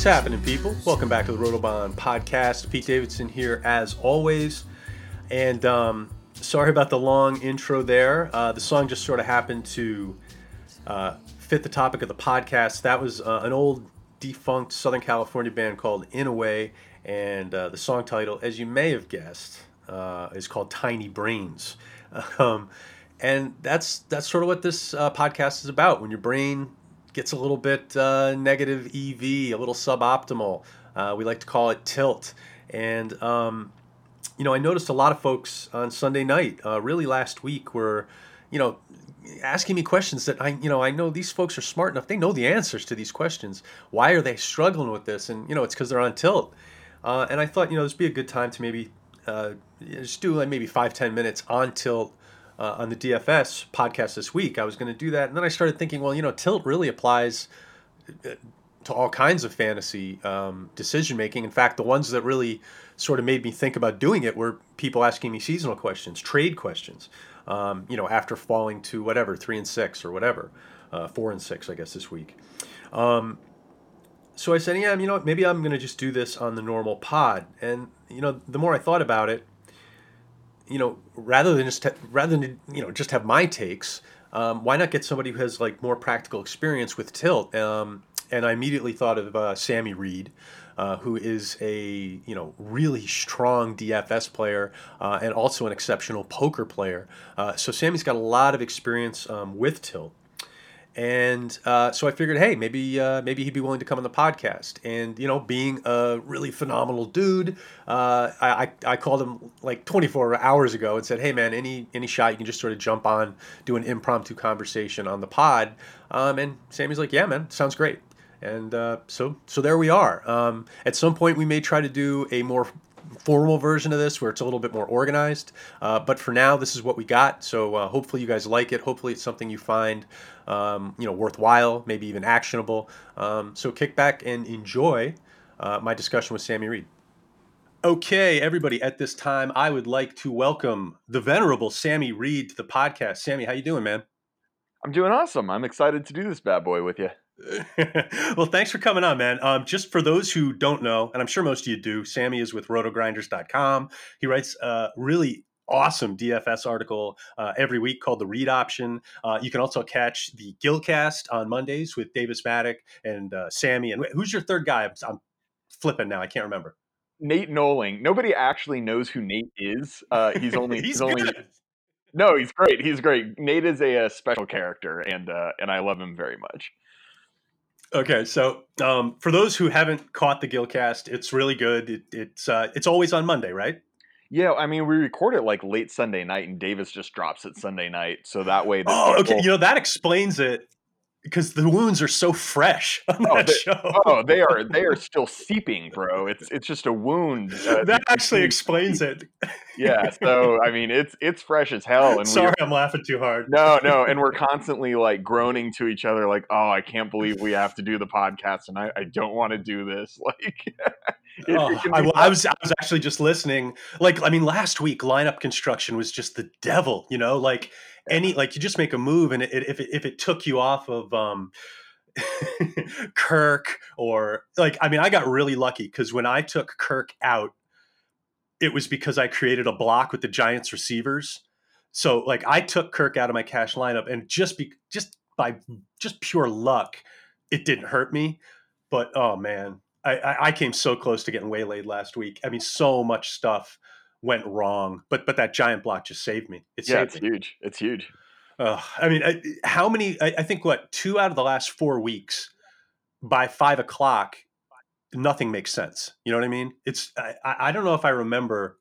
What's happening, people? Welcome back to the Rotobahn podcast. Pete Davidson here, as always. And um, sorry about the long intro there. Uh, the song just sort of happened to uh, fit the topic of the podcast. That was uh, an old defunct Southern California band called In a Way, and uh, the song title, as you may have guessed, uh, is called Tiny Brains. Um, and that's that's sort of what this uh, podcast is about. When your brain gets a little bit uh, negative EV, a little suboptimal, uh, we like to call it tilt. And um, you know, I noticed a lot of folks on Sunday night, uh, really last week, were you know asking me questions that I, you know, I know these folks are smart enough. They know the answers to these questions. Why are they struggling with this? And you know, it's because they're on tilt. Uh, and I thought, you know, this would be a good time to maybe uh, just do like maybe five, ten minutes on tilt uh, on the DFS podcast this week. I was going to do that, and then I started thinking, well, you know, tilt really applies uh, to all kinds of fantasy um, decision making. In fact, the ones that really sort of made me think about doing it were people asking me seasonal questions, trade questions. Um, you know, after falling to whatever three and six or whatever, uh, four and six, I guess this week. Um, so I said, yeah, you know what? Maybe I'm going to just do this on the normal pod. And you know, the more I thought about it, you know, rather than just rather than you know just have my takes, um, why not get somebody who has like more practical experience with tilt? Um, and I immediately thought of uh, Sammy Reid, uh, who is a you know really strong DFS player uh, and also an exceptional poker player. Uh, so Sammy's got a lot of experience um, with tilt. And uh, so I figured, hey, maybe uh, maybe he'd be willing to come on the podcast. And you know, being a really phenomenal dude, uh, I, I called him like 24 hours ago and said, hey man, any any shot you can just sort of jump on, do an impromptu conversation on the pod. Um, and Sammy's like, yeah, man, sounds great. And uh, so so there we are. Um, at some point, we may try to do a more formal version of this where it's a little bit more organized. Uh, but for now, this is what we got. So uh, hopefully you guys like it. Hopefully it's something you find um, you know worthwhile, maybe even actionable. Um, so kick back and enjoy uh, my discussion with Sammy Reid. Okay, everybody. At this time, I would like to welcome the venerable Sammy Reid to the podcast. Sammy, how you doing, man? I'm doing awesome. I'm excited to do this bad boy with you. well, thanks for coming on, man. Um, just for those who don't know, and I'm sure most of you do, Sammy is with rotogrinders.com. He writes a really awesome DFS article uh, every week called The Read Option. Uh, you can also catch the Gilcast on Mondays with Davis Mattek and uh, Sammy. And who's your third guy? I'm, I'm, flipping now. I can't remember. Nate Noling. Nobody actually knows who Nate is. Uh, he's only he's, he's only no, he's great. He's great. Nate is a, a special character, and uh, and I love him very much. Okay, so um, for those who haven't caught the Gilcast, it's really good. It, it's uh, it's always on Monday, right? Yeah, I mean, we record it like late Sunday night, and Davis just drops it Sunday night, so that way. Oh, people... okay. You know that explains it because the wounds are so fresh on oh, that they, show. Oh, they are they are still seeping, bro. It's it's just a wound. Uh, that actually explains it. yeah, so I mean, it's it's fresh as hell. And sorry, I'm laughing too hard. No, no, and we're constantly like groaning to each other, like, "Oh, I can't believe we have to do the podcast, and I, I don't want to do this." Like, oh, I, I was I was actually just listening. Like, I mean, last week lineup construction was just the devil. You know, like any like you just make a move and it, if it, if it took you off of um Kirk or like I mean I got really lucky because when I took Kirk out it was because I created a block with the Giants receivers. So like I took Kirk out of my cash lineup and just be just by just pure luck it didn't hurt me. But oh man, I, I came so close to getting waylaid last week. I mean, so much stuff went wrong, but but that giant block just saved me. It yeah, it's me. huge. It's huge. Uh, I mean, I, how many? I, I, think what two out of the last four weeks by five o'clock, nothing makes sense. You know what I mean? It's I, I don't know if I remember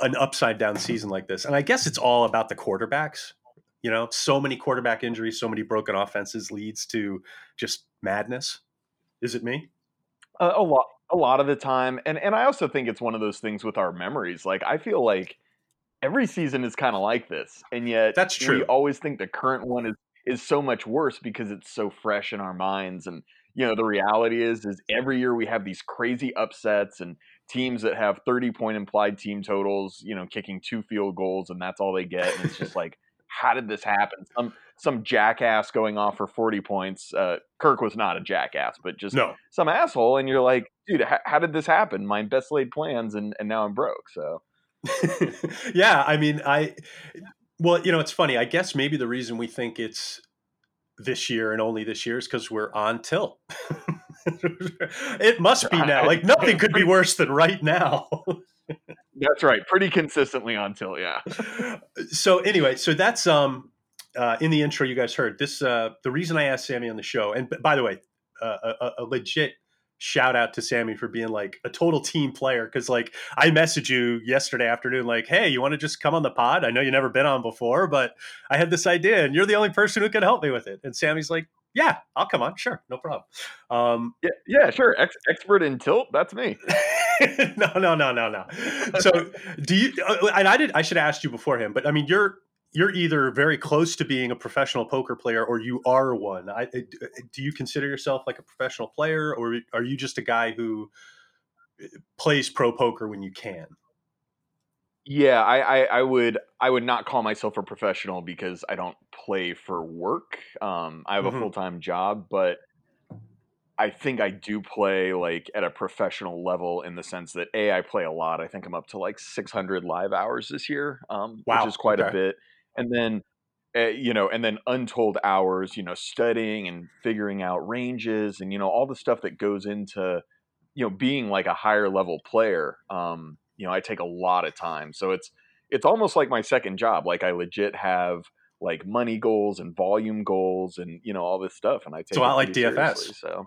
an upside down season like this, and I guess it's all about the quarterbacks. You know, so many quarterback injuries, so many broken offenses leads to just madness. Is it me? Uh, a lot a lot of the time and and I also think it's one of those things with our memories like I feel like every season is kind of like this and yet that's true. we always think the current one is is so much worse because it's so fresh in our minds and you know the reality is is every year we have these crazy upsets and teams that have 30 point implied team totals you know kicking two field goals and that's all they get and it's just like how did this happen? Some some jackass going off for 40 points. Uh, Kirk was not a jackass, but just no. some asshole. And you're like, dude, h- how did this happen? My best laid plans, and, and now I'm broke. So, yeah, I mean, I, well, you know, it's funny. I guess maybe the reason we think it's this year and only this year is because we're on tilt. it must be now. Like nothing could be worse than right now. That's right. Pretty consistently on tilt, yeah. so anyway, so that's um uh, in the intro you guys heard this. Uh, the reason I asked Sammy on the show, and by the way, uh, a, a, legit shout out to Sammy for being like a total team player. Because like I messaged you yesterday afternoon, like, hey, you want to just come on the pod? I know you never been on before, but I had this idea, and you're the only person who can help me with it. And Sammy's like, yeah, I'll come on. Sure, no problem. Um, yeah, yeah, sure. Ex- expert in tilt, that's me. no, no, no, no, no. So, do you? Uh, and I did. I should have asked you beforehand, but I mean, you're you're either very close to being a professional poker player or you are one. I, do you consider yourself like a professional player, or are you just a guy who uh, plays pro poker when you can? Yeah, I, I, I, would I would not call myself a professional because I don't play for work. Um, I have mm-hmm. a full time job, but I think I do play like at a professional level in the sense that a I play a lot. I think I'm up to like 600 live hours this year, um, wow. which is quite okay. a bit. And then, uh, you know, and then untold hours, you know, studying and figuring out ranges and you know all the stuff that goes into you know being like a higher level player. Um, you know, I take a lot of time, so it's it's almost like my second job. Like I legit have like money goals and volume goals and you know all this stuff and i take so I like dfs so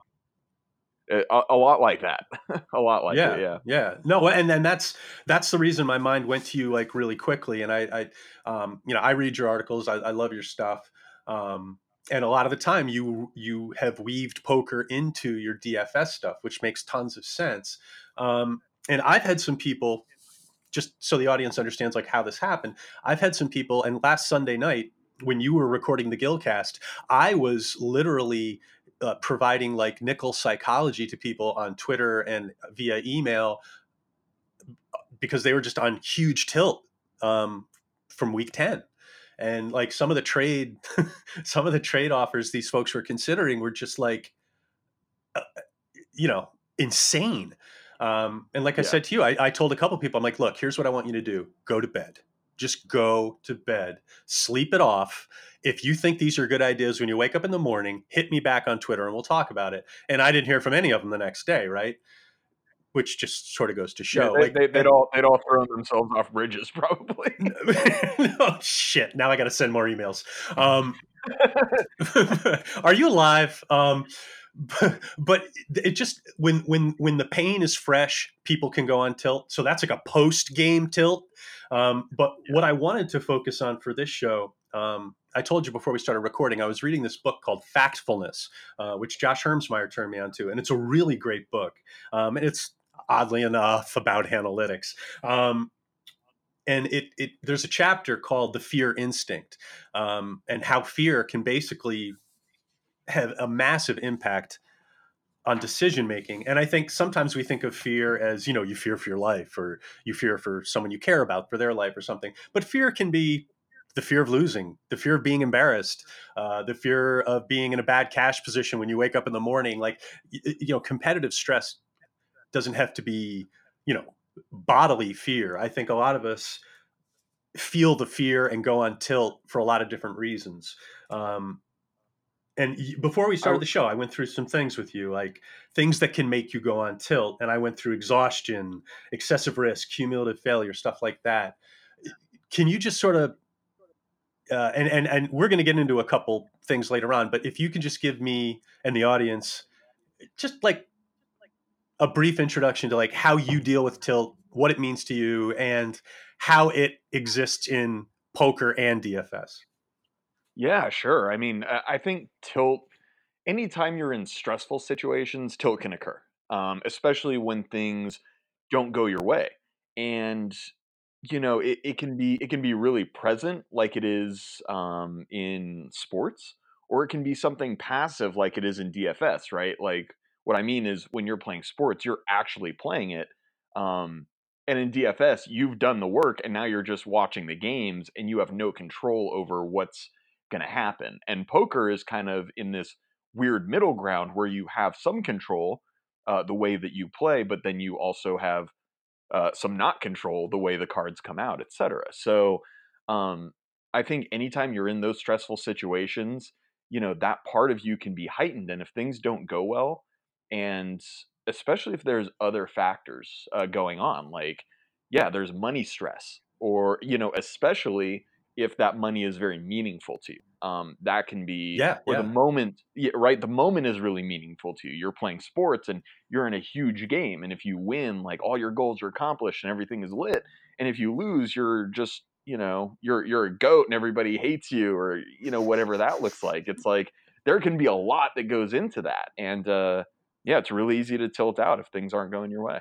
a, a, lot like that. A lot like yeah it, yeah. yeah. No and then that's that's the reason my mind went to you like really quickly and i i um you know i read your articles i, I love your stuff um and a lot of the time you you have weaved poker into your dfs stuff which makes tons of sense um and i've had some people just so the audience understands like how this happened i've had some people and last sunday night when you were recording the Gilcast, I was literally uh, providing like nickel psychology to people on Twitter and via email because they were just on huge tilt um, from week 10 and like some of the trade some of the trade offers these folks were considering were just like uh, you know insane. Um, and like yeah. i said to you I, I told a couple people i'm like look here's what i want you to do. Go to bed just go to bed, sleep it off. If you think these are good ideas when you wake up in the morning, hit me back on Twitter and we'll talk about it. And I didn't hear from any of them the next day, right? Which just sort of goes to show. Yeah, they, would they, all they'd all thrown themselves off bridges, probably. oh shit! Now I got to send more emails. Um, are you alive? Um, but it just when when when the pain is fresh, people can go on tilt. So that's like a post game tilt. Um, but yeah. what I wanted to focus on for this show, um, I told you before we started recording, I was reading this book called Factfulness, uh, which Josh Hermsmeyer turned me on to, and it's a really great book. Um, and it's oddly enough about analytics. Um, and it, it there's a chapter called the fear instinct um, and how fear can basically have a massive impact on decision making and i think sometimes we think of fear as you know you fear for your life or you fear for someone you care about for their life or something but fear can be the fear of losing the fear of being embarrassed uh, the fear of being in a bad cash position when you wake up in the morning like you know competitive stress doesn't have to be you know bodily fear. I think a lot of us feel the fear and go on tilt for a lot of different reasons. Um, and before we started the show i went through some things with you like things that can make you go on tilt and i went through exhaustion excessive risk cumulative failure stuff like that. Can you just sort of uh, and and and we're going to get into a couple things later on but if you can just give me and the audience just like a brief introduction to like how you deal with tilt what it means to you and how it exists in poker and dfs yeah, sure. I mean, I think tilt, anytime you're in stressful situations, tilt can occur, um, especially when things don't go your way. And you know, it, it can be it can be really present, like it is um, in sports, or it can be something passive, like it is in DFS. Right? Like what I mean is, when you're playing sports, you're actually playing it. Um, and in DFS, you've done the work, and now you're just watching the games, and you have no control over what's going to happen. And poker is kind of in this weird middle ground where you have some control uh, the way that you play, but then you also have uh, some not control the way the cards come out, etc. So um, I think anytime you're in those stressful situations, you know that part of you can be heightened, and if things don't go well, and especially if there's other factors uh, going on, like yeah, there's money stress, or you know, especially if that money is very meaningful to you. Um, that can be yeah, or yeah. the moment, yeah, right? The moment is really meaningful to you. You're playing sports and you're in a huge game, and if you win, like all your goals are accomplished and everything is lit. And if you lose, you're just you know you're you're a goat and everybody hates you, or you know whatever that looks like. It's like there can be a lot that goes into that, and uh, yeah, it's really easy to tilt out if things aren't going your way.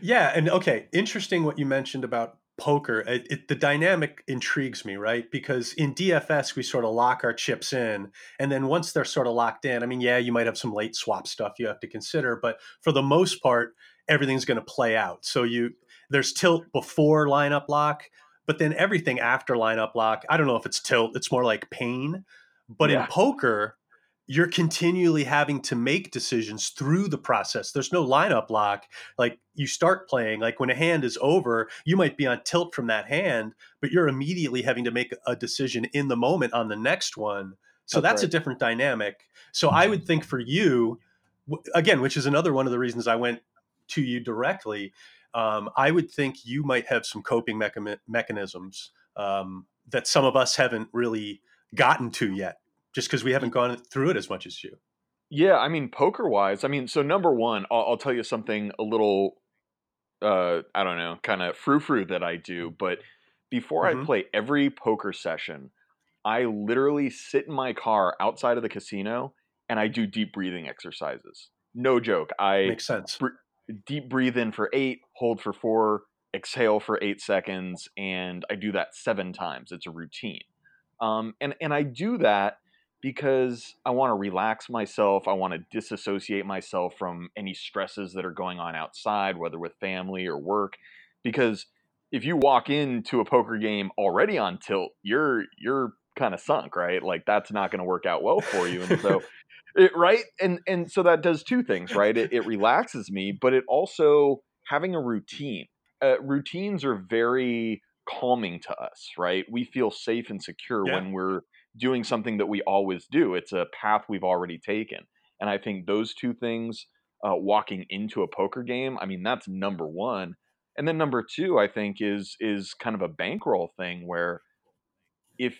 Yeah, and okay, interesting what you mentioned about poker. It, it, the dynamic intrigues me, right? Because in DFS we sort of lock our chips in, and then once they're sort of locked in, I mean, yeah, you might have some late swap stuff you have to consider, but for the most part, everything's going to play out. So you there's tilt before lineup lock, but then everything after lineup lock. I don't know if it's tilt; it's more like pain. But yeah. in poker, you're continually having to make decisions through the process. There's no lineup lock. Like you start playing, like when a hand is over, you might be on tilt from that hand, but you're immediately having to make a decision in the moment on the next one. So that's, that's right. a different dynamic. So I would think for you, again, which is another one of the reasons I went to you directly, um, I would think you might have some coping mecha- mechanisms um, that some of us haven't really gotten to yet just because we haven't gone through it as much as you. Yeah, I mean, poker wise, I mean, so number one, I'll, I'll tell you something a little, uh, I don't know, kind of frou frou that I do. But before mm-hmm. I play every poker session, I literally sit in my car outside of the casino and I do deep breathing exercises. No joke. I makes sense. Br- deep breathe in for eight, hold for four, exhale for eight seconds, and I do that seven times. It's a routine. Um, and and I do that because I want to relax myself. I want to disassociate myself from any stresses that are going on outside, whether with family or work. Because if you walk into a poker game already on tilt, you're you're kind of sunk, right? Like that's not going to work out well for you. And so, it, right? And and so that does two things, right? It, it relaxes me, but it also having a routine. Uh, routines are very calming to us, right? We feel safe and secure yeah. when we're doing something that we always do. It's a path we've already taken. And I think those two things, uh, walking into a poker game, I mean, that's number one. And then number two, I think is is kind of a bankroll thing where if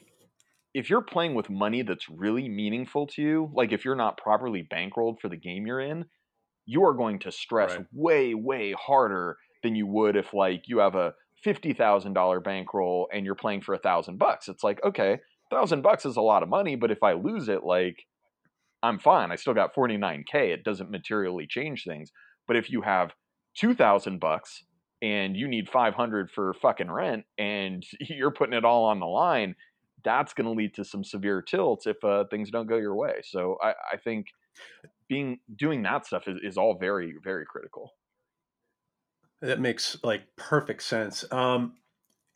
if you're playing with money that's really meaningful to you, like if you're not properly bankrolled for the game you're in, you are going to stress right. way way harder than you would if like you have a fifty thousand dollar bankroll and you're playing for a thousand bucks. It's like okay, thousand bucks is a lot of money, but if I lose it, like I'm fine. I still got 49k. It doesn't materially change things. But if you have 2000 bucks and you need 500 for fucking rent and you're putting it all on the line, that's going to lead to some severe tilts if uh, things don't go your way. So I, I think being doing that stuff is, is all very very critical. That makes like perfect sense. Um,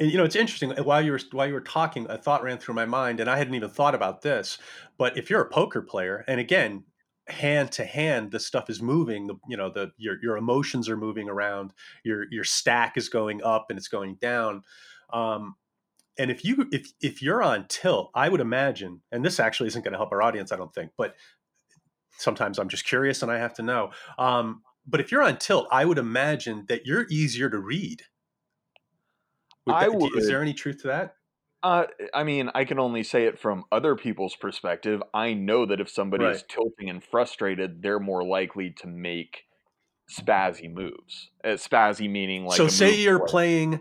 and, you know, it's interesting. Uh, while you were while you were talking, a thought ran through my mind, and I hadn't even thought about this. But if you're a poker player, and again, hand to hand, the stuff is moving. The you know the your your emotions are moving around. Your your stack is going up and it's going down. Um, and if you if if you're on tilt, I would imagine, and this actually isn't going to help our audience, I don't think, but sometimes I'm just curious and I have to know. Um, but if you're on tilt, I would imagine that you're easier to read I that, would, is there any truth to that? Uh, I mean, I can only say it from other people's perspective. I know that if somebody right. is tilting and frustrated, they're more likely to make spazzy moves. Uh, spazzy meaning like. So, say you're playing.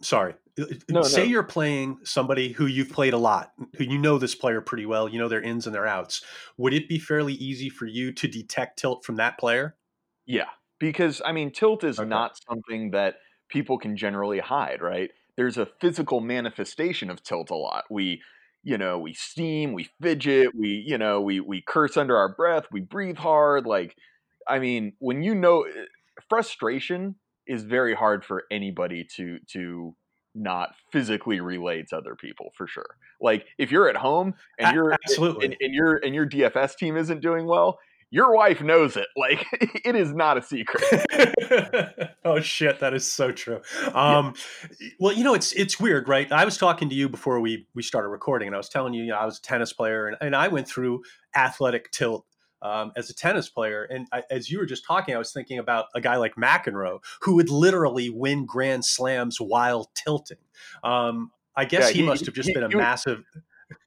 Sorry. Uh, uh, no, say no. you're playing somebody who you've played a lot, who you know this player pretty well. You know their ins and their outs. Would it be fairly easy for you to detect tilt from that player? Yeah, because I mean, tilt is okay. not something that people can generally hide, right? There's a physical manifestation of tilt a lot. We, you know, we steam, we fidget, we, you know, we we curse under our breath, we breathe hard. Like, I mean, when you know, eh, frustration is very hard for anybody to to not physically relate to other people for sure. Like if you're at home and you're absolutely and, and your and your DFS team isn't doing well, your wife knows it. Like it is not a secret. oh shit, that is so true. Um, yeah. Well, you know, it's it's weird, right? I was talking to you before we we started recording, and I was telling you, you know, I was a tennis player, and, and I went through athletic tilt um, as a tennis player. And I, as you were just talking, I was thinking about a guy like McEnroe who would literally win Grand Slams while tilting. Um, I guess yeah, he, he, must have just he, been a massive.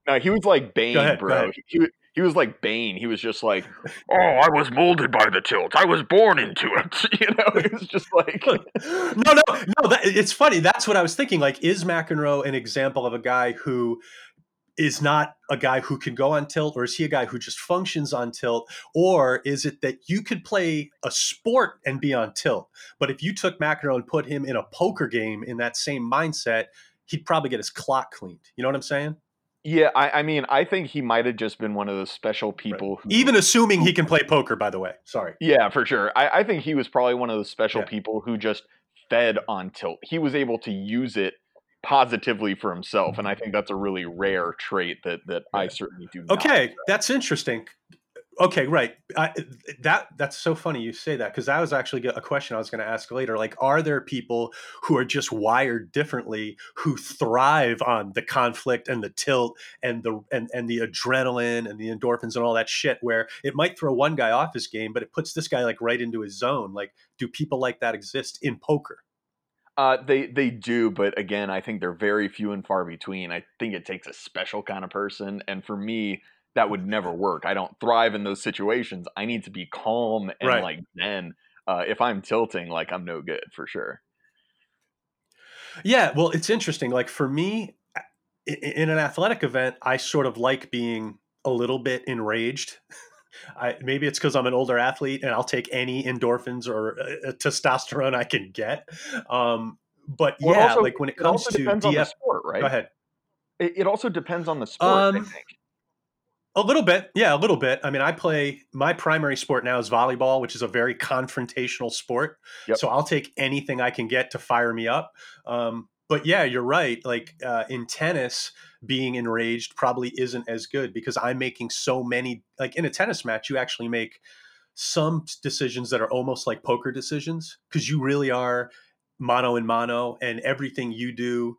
no, he was like Bane, ahead, bro. He, he was like Bane. He was just like, "Oh, I was molded by the tilt. I was born into it." You know, it was just like, no, no, no. That, it's funny. That's what I was thinking. Like, is McEnroe an example of a guy who is not a guy who can go on tilt, or is he a guy who just functions on tilt? Or is it that you could play a sport and be on tilt, but if you took McEnroe and put him in a poker game in that same mindset, he'd probably get his clock cleaned. You know what I'm saying? Yeah, I, I mean, I think he might have just been one of those special people. Right. Who, Even assuming he can play poker, by the way. Sorry. Yeah, for sure. I, I think he was probably one of those special yeah. people who just fed on tilt. He was able to use it positively for himself, and I mm-hmm. think that's a really rare trait that that yeah. I certainly do. Okay, that's interesting. Okay, right. I, that that's so funny you say that because that was actually a question I was going to ask later. Like, are there people who are just wired differently who thrive on the conflict and the tilt and the and and the adrenaline and the endorphins and all that shit? Where it might throw one guy off his game, but it puts this guy like right into his zone. Like, do people like that exist in poker? Uh, they they do, but again, I think they're very few and far between. I think it takes a special kind of person, and for me, that would never work. I don't thrive in those situations. I need to be calm and right. like then. Uh, if I'm tilting, like I'm no good for sure. Yeah, well, it's interesting. Like for me, in an athletic event, I sort of like being a little bit enraged. I, maybe it's because I'm an older athlete and I'll take any endorphins or uh, uh testosterone I can get. Um, but well, yeah, also, like when it comes it to DF, sport, right? Go ahead. It, it also depends on the sport. Um, I think. A little bit, yeah, a little bit. I mean, I play my primary sport now is volleyball, which is a very confrontational sport. Yep. So I'll take anything I can get to fire me up. Um, but yeah, you're right. Like uh, in tennis, being enraged probably isn't as good because I'm making so many. Like in a tennis match, you actually make some decisions that are almost like poker decisions because you really are mano and mano, and everything you do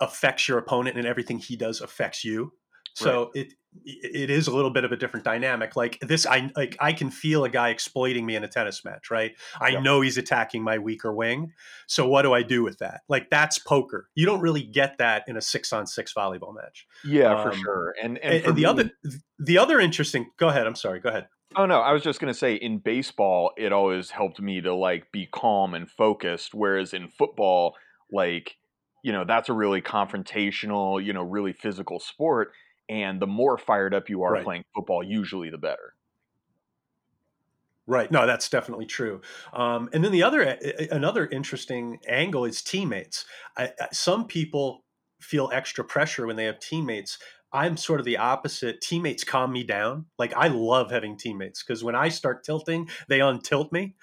affects your opponent, and everything he does affects you. So right. it it is a little bit of a different dynamic. Like this, I like I can feel a guy exploiting me in a tennis match, right? I yep. know he's attacking my weaker wing. So what do I do with that? Like that's poker. You don't really get that in a six on six volleyball match. Yeah, um, for sure. And and, and, and the me, other the other interesting. Go ahead. I'm sorry. Go ahead. Oh no, I was just gonna say in baseball, it always helped me to like be calm and focused, whereas in football, like you know that's a really confrontational, you know, really physical sport and the more fired up you are right. playing football, usually the better. Right. No, that's definitely true. Um, and then the other, another interesting angle is teammates. I, some people feel extra pressure when they have teammates. I'm sort of the opposite. Teammates calm me down. Like I love having teammates because when I start tilting, they untilt me.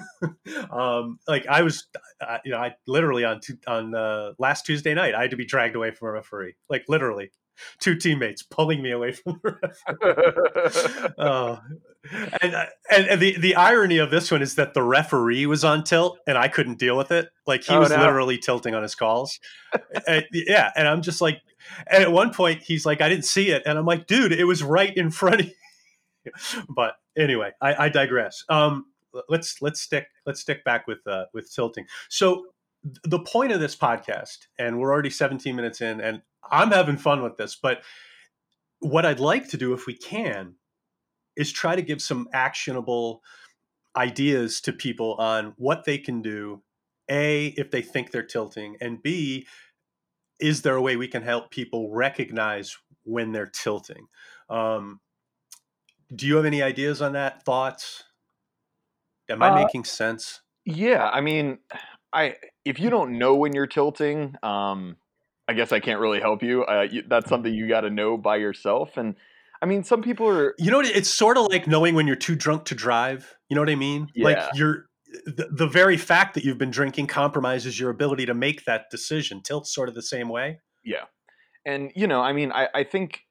um, like I was, uh, you know, I literally on on uh, last Tuesday night, I had to be dragged away from a referee. Like literally, two teammates pulling me away from the referee. uh, and, and, and the the irony of this one is that the referee was on tilt and I couldn't deal with it. Like he oh, was no. literally tilting on his calls. and, yeah, and I'm just like, and at one point he's like, I didn't see it, and I'm like, dude, it was right in front of you. but anyway, I, I digress. Um, let's let's stick let's stick back with uh, with tilting. So the point of this podcast, and we're already 17 minutes in, and I'm having fun with this, but what I'd like to do, if we can, is try to give some actionable ideas to people on what they can do. A, if they think they're tilting, and B, is there a way we can help people recognize when they're tilting? Um, do you have any ideas on that? Thoughts? Am I uh, making sense? Yeah, I mean, I if you don't know when you're tilting, um, I guess I can't really help you. Uh, you that's something you got to know by yourself. And I mean, some people are. You know, it's sort of like knowing when you're too drunk to drive. You know what I mean? Yeah. Like you're the, the very fact that you've been drinking compromises your ability to make that decision. Tilt's sort of the same way. Yeah. And, you know, I mean, I, I think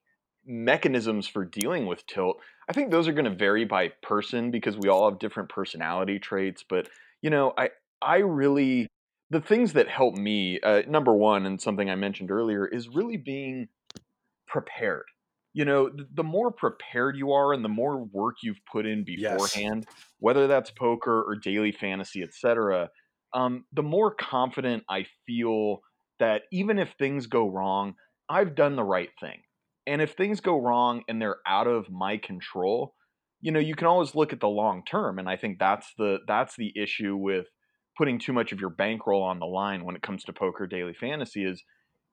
mechanisms for dealing with tilt, I think those are going to vary by person because we all have different personality traits. But, you know, I, I really, the things that help me, uh, number one, and something I mentioned earlier, is really being prepared. You know, the more prepared you are and the more work you've put in beforehand, yes. whether that's poker or daily fantasy, etc., um, the more confident I feel that even if things go wrong, I've done the right thing. And if things go wrong and they're out of my control, you know, you can always look at the long term. And I think that's the that's the issue with putting too much of your bankroll on the line when it comes to poker daily fantasy is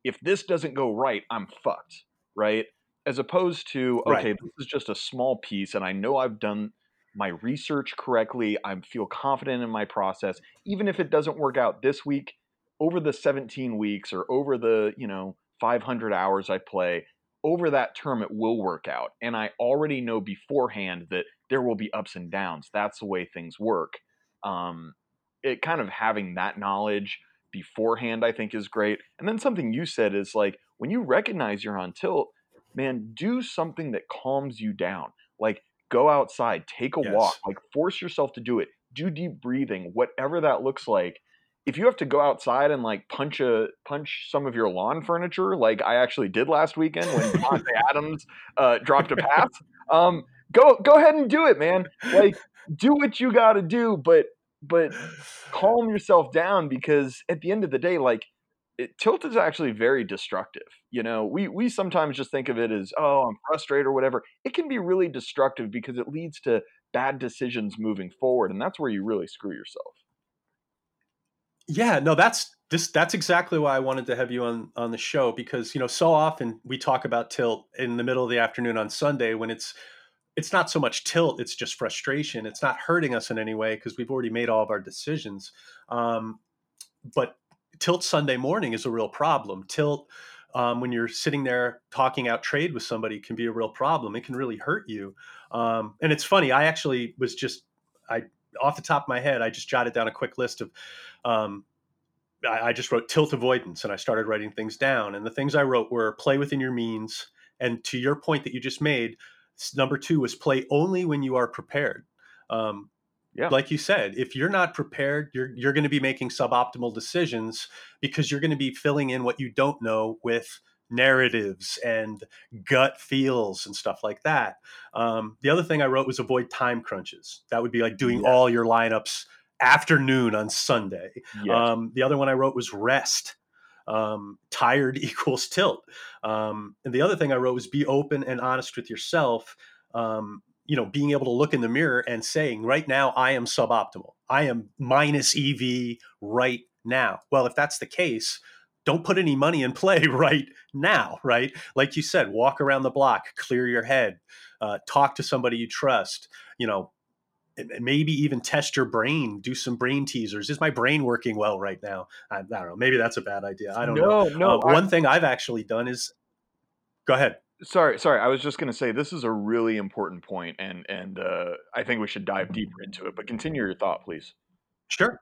if this doesn't go right, I'm fucked, right? As opposed to, okay, right. this is just a small piece and I know I've done my research correctly. I feel confident in my process. Even if it doesn't work out this week, over the 17 weeks or over the, you know, 500 hours I play, over that term it will work out. And I already know beforehand that there will be ups and downs. That's the way things work. Um, it kind of having that knowledge beforehand, I think, is great. And then something you said is like when you recognize you're on tilt, man, do something that calms you down. Like go outside, take a yes. walk, like force yourself to do it. Do deep breathing, whatever that looks like if you have to go outside and like punch a punch some of your lawn furniture, like I actually did last weekend when Davante Adams uh, dropped a pass, um, go go ahead and do it, man. Like do what you got to do, but but calm yourself down because at the end of the day, like it, tilt is actually very destructive. You know, we we sometimes just think of it as oh I'm frustrated or whatever. It can be really destructive because it leads to bad decisions moving forward, and that's where you really screw yourself. Yeah, no, that's this that's exactly why I wanted to have you on on the show because you know so often we talk about tilt in the middle of the afternoon on Sunday when it's it's not so much tilt it's just frustration it's not hurting us in any way because we've already made all of our decisions um, but tilt Sunday morning is a real problem tilt um, when you're sitting there talking out trade with somebody can be a real problem it can really hurt you um, and it's funny I actually was just I off the top of my head, I just jotted down a quick list of. Um, I, I just wrote tilt avoidance, and I started writing things down. And the things I wrote were play within your means, and to your point that you just made, number two was play only when you are prepared. Um, yeah. Like you said, if you're not prepared, you're you're going to be making suboptimal decisions because you're going to be filling in what you don't know with narratives and gut feels and stuff like that. Um, the other thing I wrote was avoid time crunches. That would be like doing yes. all your lineups afternoon on Sunday. Yes. Um, the other one I wrote was rest. Um, tired equals tilt. Um, and the other thing I wrote was be open and honest with yourself. Um, you know, being able to look in the mirror and saying, right now, I am suboptimal. I am minus EV right now. Well, if that's the case, don't put any money in play right now, right? Like you said, walk around the block, clear your head, uh, talk to somebody you trust, you know, maybe even test your brain, do some brain teasers. Is my brain working well right now? I, I don't know. Maybe that's a bad idea. I don't no, know. No, uh, One thing I've actually done is go ahead. Sorry, sorry. I was just going to say this is a really important point, and and uh, I think we should dive deeper into it. But continue your thought, please. Sure.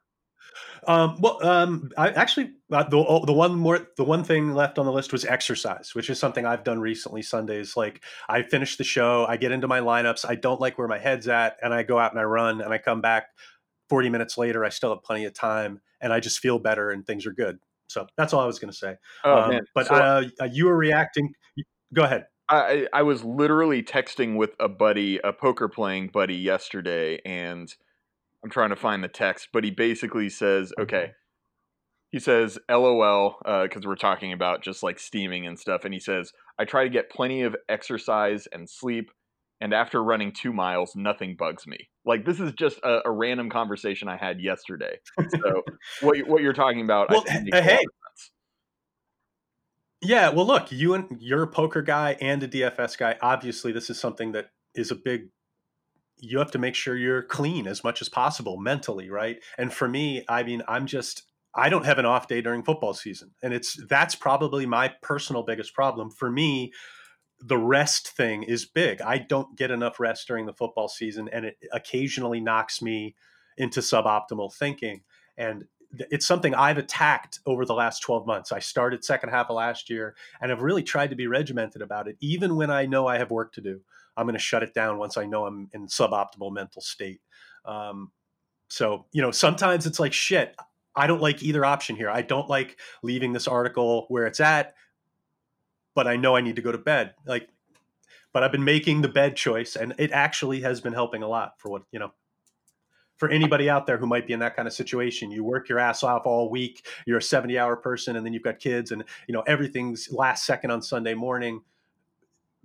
Um, well, um, I actually uh, the oh, the one more the one thing left on the list was exercise, which is something I've done recently. Sundays, like I finish the show, I get into my lineups, I don't like where my head's at, and I go out and I run, and I come back. Forty minutes later, I still have plenty of time, and I just feel better, and things are good. So that's all I was going to say. Oh um! But so, uh, uh, you were reacting. Go ahead. I, I was literally texting with a buddy, a poker playing buddy, yesterday, and I'm trying to find the text, but he basically says, okay, he says, LOL, because uh, we're talking about just like steaming and stuff. And he says, I try to get plenty of exercise and sleep. And after running two miles, nothing bugs me. Like this is just a, a random conversation I had yesterday. So what what you're talking about, well, hey, yeah. Well, look, you and you're a poker guy and a DFS guy. Obviously, this is something that is a big you have to make sure you're clean as much as possible mentally, right? And for me, I mean, I'm just I don't have an off day during football season. And it's that's probably my personal biggest problem. For me, the rest thing is big. I don't get enough rest during the football season and it occasionally knocks me into suboptimal thinking. And it's something I've attacked over the last 12 months. I started second half of last year and I've really tried to be regimented about it. Even when I know I have work to do, I'm going to shut it down once I know I'm in suboptimal mental state. Um, so, you know, sometimes it's like, shit, I don't like either option here. I don't like leaving this article where it's at, but I know I need to go to bed. Like, but I've been making the bed choice and it actually has been helping a lot for what, you know, for anybody out there who might be in that kind of situation you work your ass off all week you're a 70 hour person and then you've got kids and you know everything's last second on sunday morning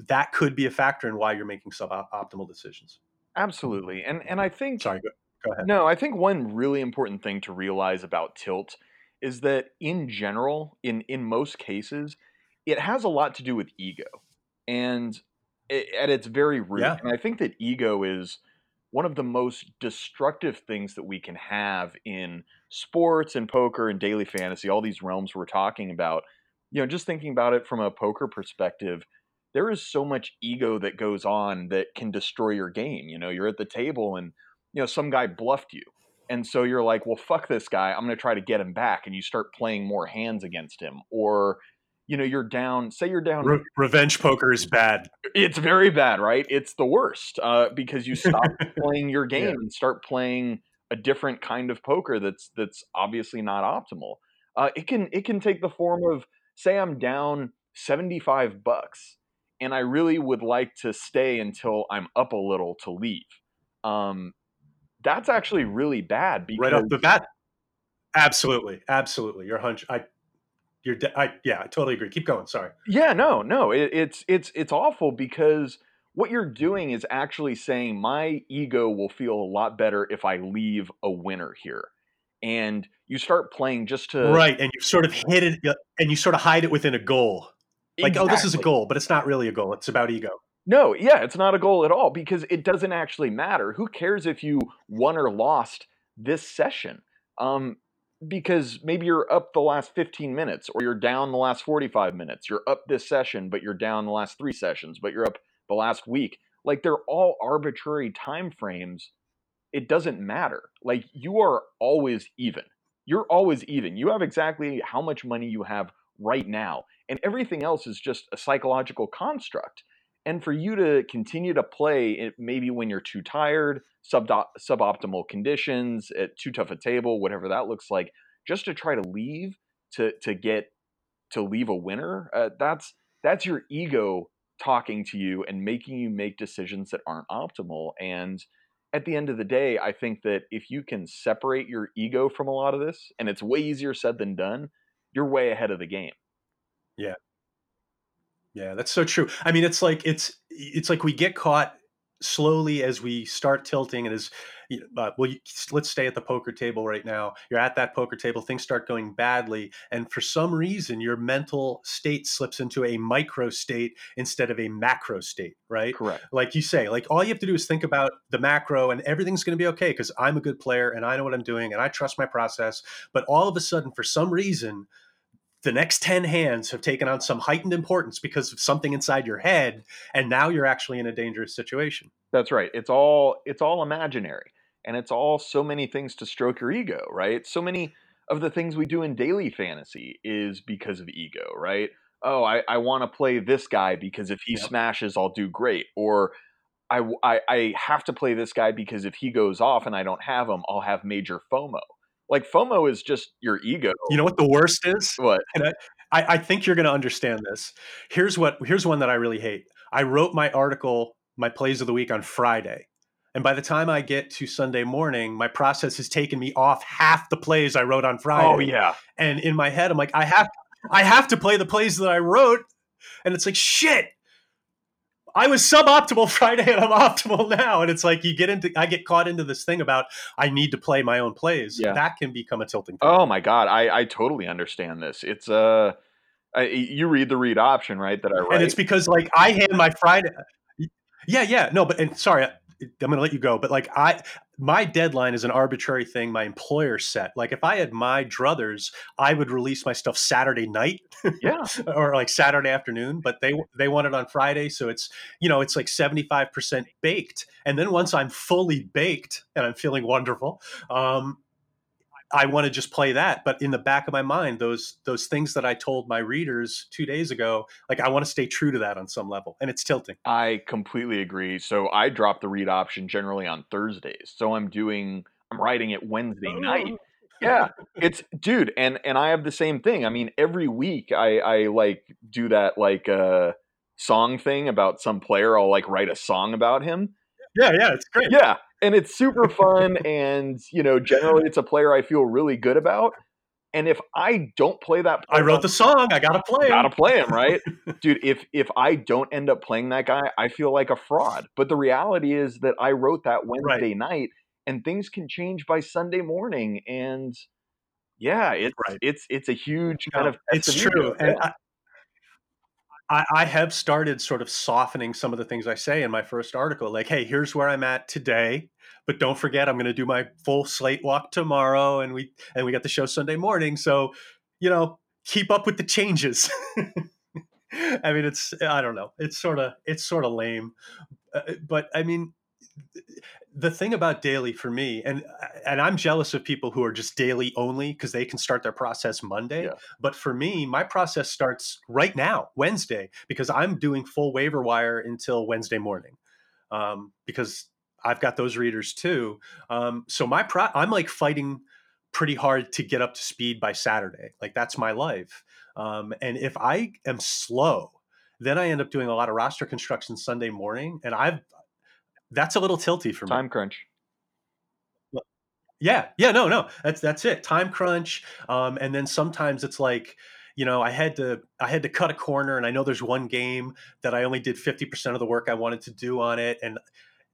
that could be a factor in why you're making suboptimal decisions. Absolutely and and i think sorry go, go ahead. No i think one really important thing to realize about tilt is that in general in in most cases it has a lot to do with ego and it, at its very root yeah. and i think that ego is one of the most destructive things that we can have in sports and poker and daily fantasy, all these realms we're talking about, you know, just thinking about it from a poker perspective, there is so much ego that goes on that can destroy your game. You know, you're at the table and, you know, some guy bluffed you. And so you're like, well, fuck this guy. I'm going to try to get him back. And you start playing more hands against him. Or, you know you're down say you're down Re- revenge poker is bad it's very bad right it's the worst uh, because you stop playing your game yeah. and start playing a different kind of poker that's that's obviously not optimal uh, it can it can take the form of say i'm down 75 bucks and i really would like to stay until i'm up a little to leave um, that's actually really bad because right off the bat absolutely absolutely your hunch i you're de- I yeah, I totally agree. Keep going. Sorry. Yeah, no, no. It, it's it's it's awful because what you're doing is actually saying my ego will feel a lot better if I leave a winner here. And you start playing just to Right, and you sort of hit it and you sort of hide it within a goal. Like, exactly. oh, this is a goal, but it's not really a goal. It's about ego. No, yeah, it's not a goal at all because it doesn't actually matter. Who cares if you won or lost this session? Um, because maybe you're up the last 15 minutes or you're down the last 45 minutes. You're up this session, but you're down the last three sessions, but you're up the last week. Like they're all arbitrary time frames. It doesn't matter. Like you are always even. You're always even. You have exactly how much money you have right now. And everything else is just a psychological construct. And for you to continue to play, it maybe when you're too tired, sub suboptimal conditions, at too tough a table, whatever that looks like, just to try to leave to to get to leave a winner, uh, that's that's your ego talking to you and making you make decisions that aren't optimal. And at the end of the day, I think that if you can separate your ego from a lot of this, and it's way easier said than done, you're way ahead of the game. Yeah. Yeah, that's so true. I mean, it's like it's it's like we get caught slowly as we start tilting and as you know, uh, well you, let's stay at the poker table right now you're at that poker table things start going badly and for some reason your mental state slips into a micro state instead of a macro state right correct like you say like all you have to do is think about the macro and everything's going to be okay because i'm a good player and i know what i'm doing and i trust my process but all of a sudden for some reason the next 10 hands have taken on some heightened importance because of something inside your head and now you're actually in a dangerous situation. That's right. It's all it's all imaginary and it's all so many things to stroke your ego right? So many of the things we do in daily fantasy is because of ego right? Oh i, I want to play this guy because if he yep. smashes i'll do great or I, I, I have to play this guy because if he goes off and i don't have him i'll have major fomo like FOMO is just your ego. You know what the worst is? What? I, I, I think you're going to understand this. Here's what. Here's one that I really hate. I wrote my article, my plays of the week on Friday. And by the time I get to Sunday morning, my process has taken me off half the plays I wrote on oh, Friday. Oh yeah. And in my head, I'm like, I have I have to play the plays that I wrote. And it's like, shit, I was suboptimal Friday and I'm optimal now. And it's like you get into I get caught into this thing about I need to play my own plays. Yeah. That can become a tilting point. Oh my God. I, I totally understand this. It's uh I, you read the read option, right? That I write. And it's because like I hand my Friday Yeah, yeah. No, but and sorry, I'm gonna let you go, but like I, my deadline is an arbitrary thing my employer set. Like if I had my druthers, I would release my stuff Saturday night, yeah, or like Saturday afternoon. But they they want it on Friday, so it's you know it's like 75 percent baked. And then once I'm fully baked and I'm feeling wonderful, um, I want to just play that. But in the back of my mind, those those things that I told my readers two days ago, like I want to stay true to that on some level, and it's tilting. I completely agree. So I drop the read option generally on Thursdays. So I'm doing I'm writing it Wednesday night. Oh. Yeah, it's dude, and and I have the same thing. I mean, every week I I like do that like uh song thing about some player. I'll like write a song about him. Yeah, yeah, it's great. Yeah, and it's super fun and you know generally it's a player i feel really good about and if i don't play that i wrote the song i gotta play him. gotta play him right dude if if i don't end up playing that guy i feel like a fraud but the reality is that i wrote that wednesday right. night and things can change by sunday morning and yeah it's right. it's it's a huge kind no, of it's true and I, I, I have started sort of softening some of the things I say in my first article. Like, hey, here's where I'm at today, but don't forget I'm going to do my full slate walk tomorrow, and we and we got the show Sunday morning. So, you know, keep up with the changes. I mean, it's I don't know. It's sort of it's sort of lame, uh, but I mean, the thing about daily for me and and i'm jealous of people who are just daily only because they can start their process monday yeah. but for me my process starts right now wednesday because i'm doing full waiver wire until wednesday morning um, because i've got those readers too um, so my pro i'm like fighting pretty hard to get up to speed by saturday like that's my life um, and if i am slow then i end up doing a lot of roster construction sunday morning and i've that's a little tilty for me. Time crunch. Yeah, yeah, no, no, that's that's it. Time crunch, um, and then sometimes it's like, you know, I had to I had to cut a corner, and I know there's one game that I only did fifty percent of the work I wanted to do on it, and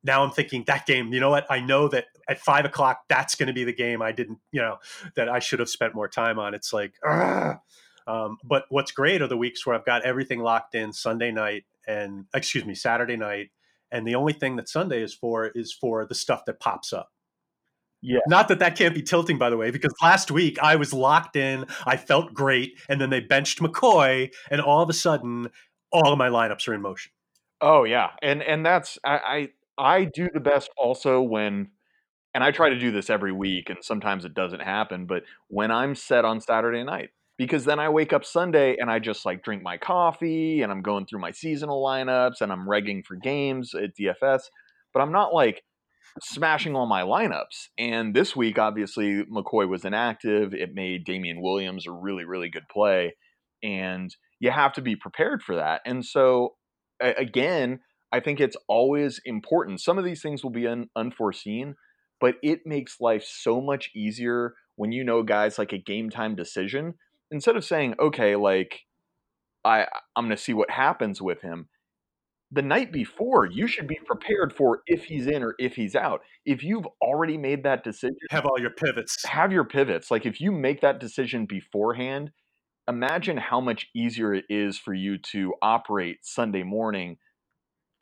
now I'm thinking that game. You know what? I know that at five o'clock that's going to be the game I didn't, you know, that I should have spent more time on. It's like, um, but what's great are the weeks where I've got everything locked in Sunday night and excuse me Saturday night and the only thing that Sunday is for is for the stuff that pops up. Yeah. Not that that can't be tilting, by the way, because last week I was locked in. I felt great, and then they benched McCoy, and all of a sudden, all of my lineups are in motion. Oh yeah, and and that's I I, I do the best also when, and I try to do this every week, and sometimes it doesn't happen, but when I'm set on Saturday night, because then I wake up Sunday and I just like drink my coffee and I'm going through my seasonal lineups and I'm regging for games at DFS, but I'm not like smashing all my lineups. And this week, obviously, McCoy was inactive. It made Damien Williams a really, really good play. And you have to be prepared for that. And so, again, I think it's always important. Some of these things will be un- unforeseen, but it makes life so much easier when you know guys like a game time decision instead of saying, okay, like I I'm going to see what happens with him, the night before, you should be prepared for if he's in or if he's out. If you've already made that decision, have all your pivots. Have your pivots. Like if you make that decision beforehand, imagine how much easier it is for you to operate Sunday morning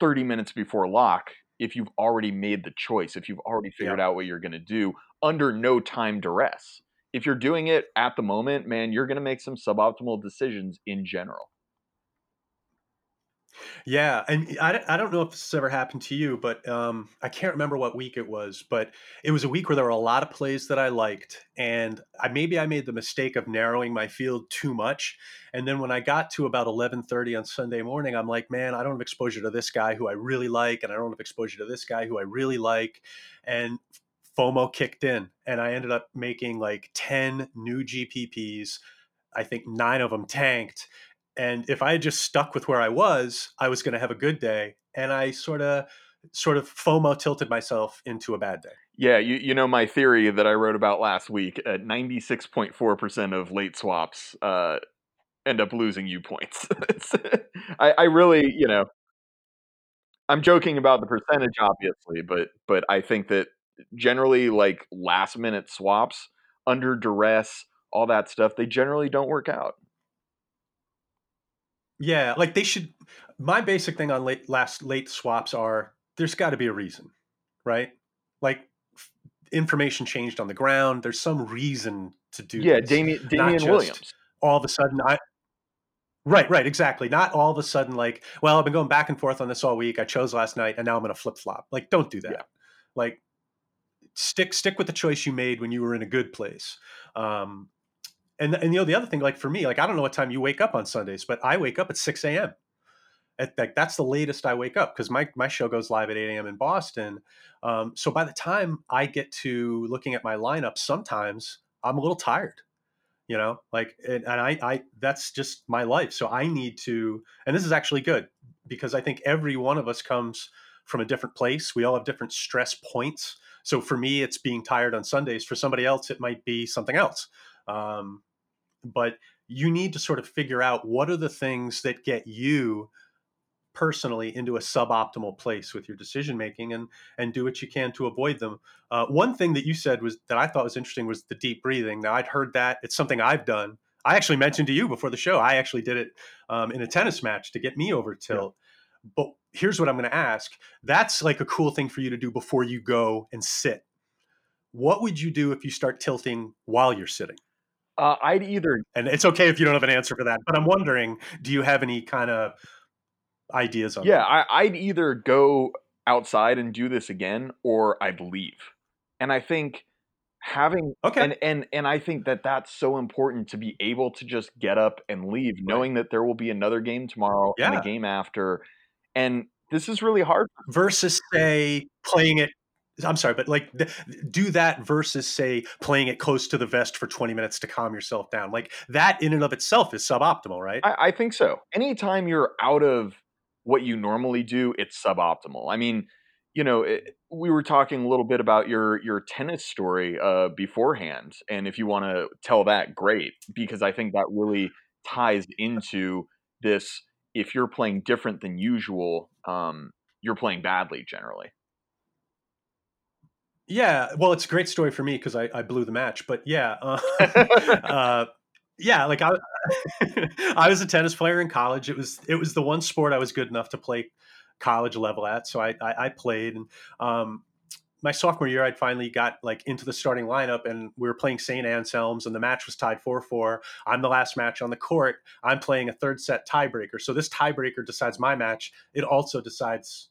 30 minutes before lock if you've already made the choice, if you've already figured yeah. out what you're going to do under no time duress if you're doing it at the moment, man, you're going to make some suboptimal decisions in general. Yeah, and I, I don't know if this has ever happened to you, but um, I can't remember what week it was, but it was a week where there were a lot of plays that I liked, and I maybe I made the mistake of narrowing my field too much, and then when I got to about eleven thirty on Sunday morning, I'm like, man, I don't have exposure to this guy who I really like, and I don't have exposure to this guy who I really like, and FOMO kicked in and I ended up making like 10 new GPPs. I think nine of them tanked. And if I had just stuck with where I was, I was going to have a good day. And I sort of, sort of FOMO tilted myself into a bad day. Yeah, you, you know my theory that I wrote about last week. At ninety six point four percent of late swaps uh, end up losing you points. I, I really, you know, I'm joking about the percentage, obviously, but but I think that generally like last minute swaps under duress, all that stuff, they generally don't work out. Yeah, like they should. My basic thing on late last late swaps are there's got to be a reason. right? Like information changed on the ground. There's some reason to do yeah, this. Damien, Damien Williams. All of a sudden, I right, right, exactly. Not all of a sudden, like, well, I've been going back and forth on this all week. I chose last night, and now I'm going to flip flop. Like, don't do that. Yeah. Like, stick stick with the choice you made when you were in a good place. Um, and and you know the other thing, like for me, like I don't know what time you wake up on Sundays, but I wake up at six a.m. At, like that's the latest I wake up because my my show goes live at eight a.m. in Boston. Um, so by the time I get to looking at my lineup, sometimes I'm a little tired. You know, like and, and I I that's just my life. So I need to, and this is actually good because I think every one of us comes from a different place. We all have different stress points. So for me, it's being tired on Sundays. For somebody else, it might be something else. Um, but you need to sort of figure out what are the things that get you personally into a suboptimal place with your decision making and and do what you can to avoid them uh, one thing that you said was that i thought was interesting was the deep breathing now i'd heard that it's something i've done i actually mentioned to you before the show i actually did it um, in a tennis match to get me over tilt yeah. but here's what i'm going to ask that's like a cool thing for you to do before you go and sit what would you do if you start tilting while you're sitting uh, I'd either, and it's okay if you don't have an answer for that, but I'm wondering, do you have any kind of ideas on yeah, that? I, I'd either go outside and do this again, or I'd leave. And I think having okay, and and and I think that that's so important to be able to just get up and leave, right. knowing that there will be another game tomorrow yeah. and a game after, and this is really hard. Versus say playing it I'm sorry, but like th- do that versus say playing it close to the vest for 20 minutes to calm yourself down. Like that in and of itself is suboptimal, right? I, I think so. Anytime you're out of what you normally do, it's suboptimal. I mean, you know, it, we were talking a little bit about your your tennis story uh, beforehand, and if you want to tell that, great, because I think that really ties into this. If you're playing different than usual, um, you're playing badly generally. Yeah, well, it's a great story for me because I, I blew the match. But yeah, uh, uh, yeah, like I, I was a tennis player in college. It was it was the one sport I was good enough to play college level at. So I I, I played, and um, my sophomore year, I'd finally got like into the starting lineup, and we were playing St. Anselm's, and the match was tied four four. I'm the last match on the court. I'm playing a third set tiebreaker. So this tiebreaker decides my match. It also decides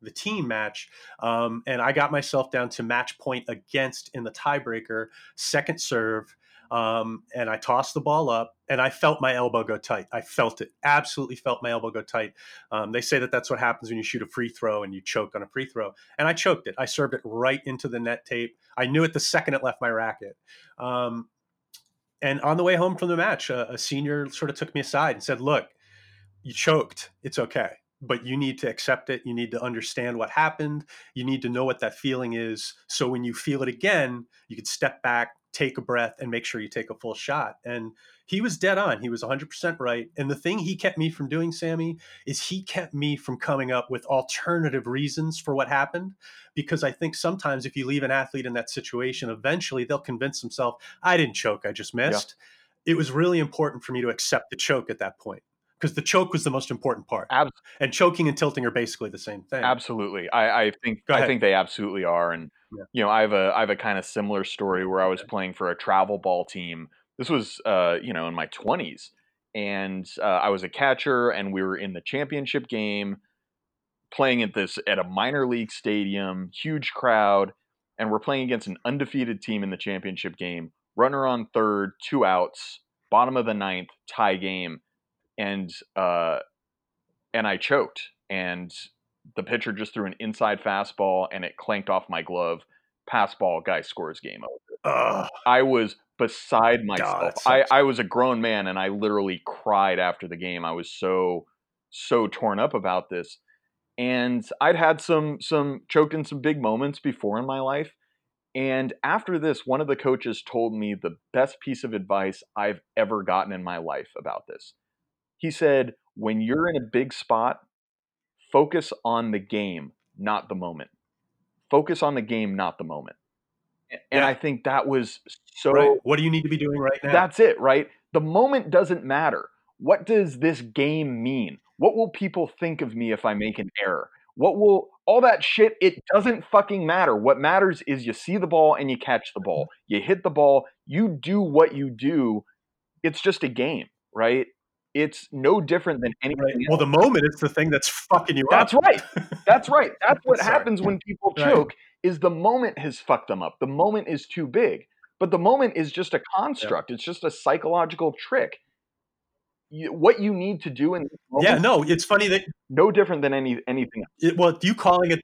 the team match. Um, and I got myself down to match point against in the tiebreaker, second serve. Um, and I tossed the ball up and I felt my elbow go tight. I felt it, absolutely felt my elbow go tight. Um, they say that that's what happens when you shoot a free throw and you choke on a free throw. And I choked it. I served it right into the net tape. I knew it the second it left my racket. Um, and on the way home from the match, a, a senior sort of took me aside and said, Look, you choked. It's okay but you need to accept it. You need to understand what happened. You need to know what that feeling is. So when you feel it again, you can step back, take a breath, and make sure you take a full shot. And he was dead on. He was 100% right. And the thing he kept me from doing, Sammy, is he kept me from coming up with alternative reasons for what happened. Because I think sometimes if you leave an athlete in that situation, eventually they'll convince themselves, I didn't choke, I just missed. Yeah. It was really important for me to accept the choke at that point because the choke was the most important part. Ab- and choking and tilting are basically the same thing. Absolutely, I, I think I think they absolutely are. And yeah. you know, I have a I have a kind of similar story where I was playing for a travel ball team. This was uh, you know in my twenties, and uh, I was a catcher, and we were in the championship game, playing at this at a minor league stadium, huge crowd, and we're playing against an undefeated team in the championship game. Runner on third, two outs, bottom of the ninth, tie game and uh, and I choked, and the pitcher just threw an inside fastball, and it clanked off my glove. Pass ball, guy scores game over. Ugh. I was beside myself. God, I, I was a grown man, and I literally cried after the game. I was so so torn up about this, and I'd had some some choked in some big moments before in my life. And after this, one of the coaches told me the best piece of advice I've ever gotten in my life about this. He said, when you're in a big spot, focus on the game, not the moment. Focus on the game, not the moment. And yeah. I think that was so. Right. What do you need to be doing right now? That's it, right? The moment doesn't matter. What does this game mean? What will people think of me if I make an error? What will all that shit, it doesn't fucking matter. What matters is you see the ball and you catch the ball. You hit the ball, you do what you do. It's just a game, right? It's no different than anything. Right. Well, the moment is the thing that's fucking you that's up. That's right. That's right. That's what happens when people choke. Right. Is the moment has fucked them up. The moment is too big. But the moment is just a construct. Yeah. It's just a psychological trick. You, what you need to do in moment, yeah, no, it's funny that no different than any anything. It, well, you calling it,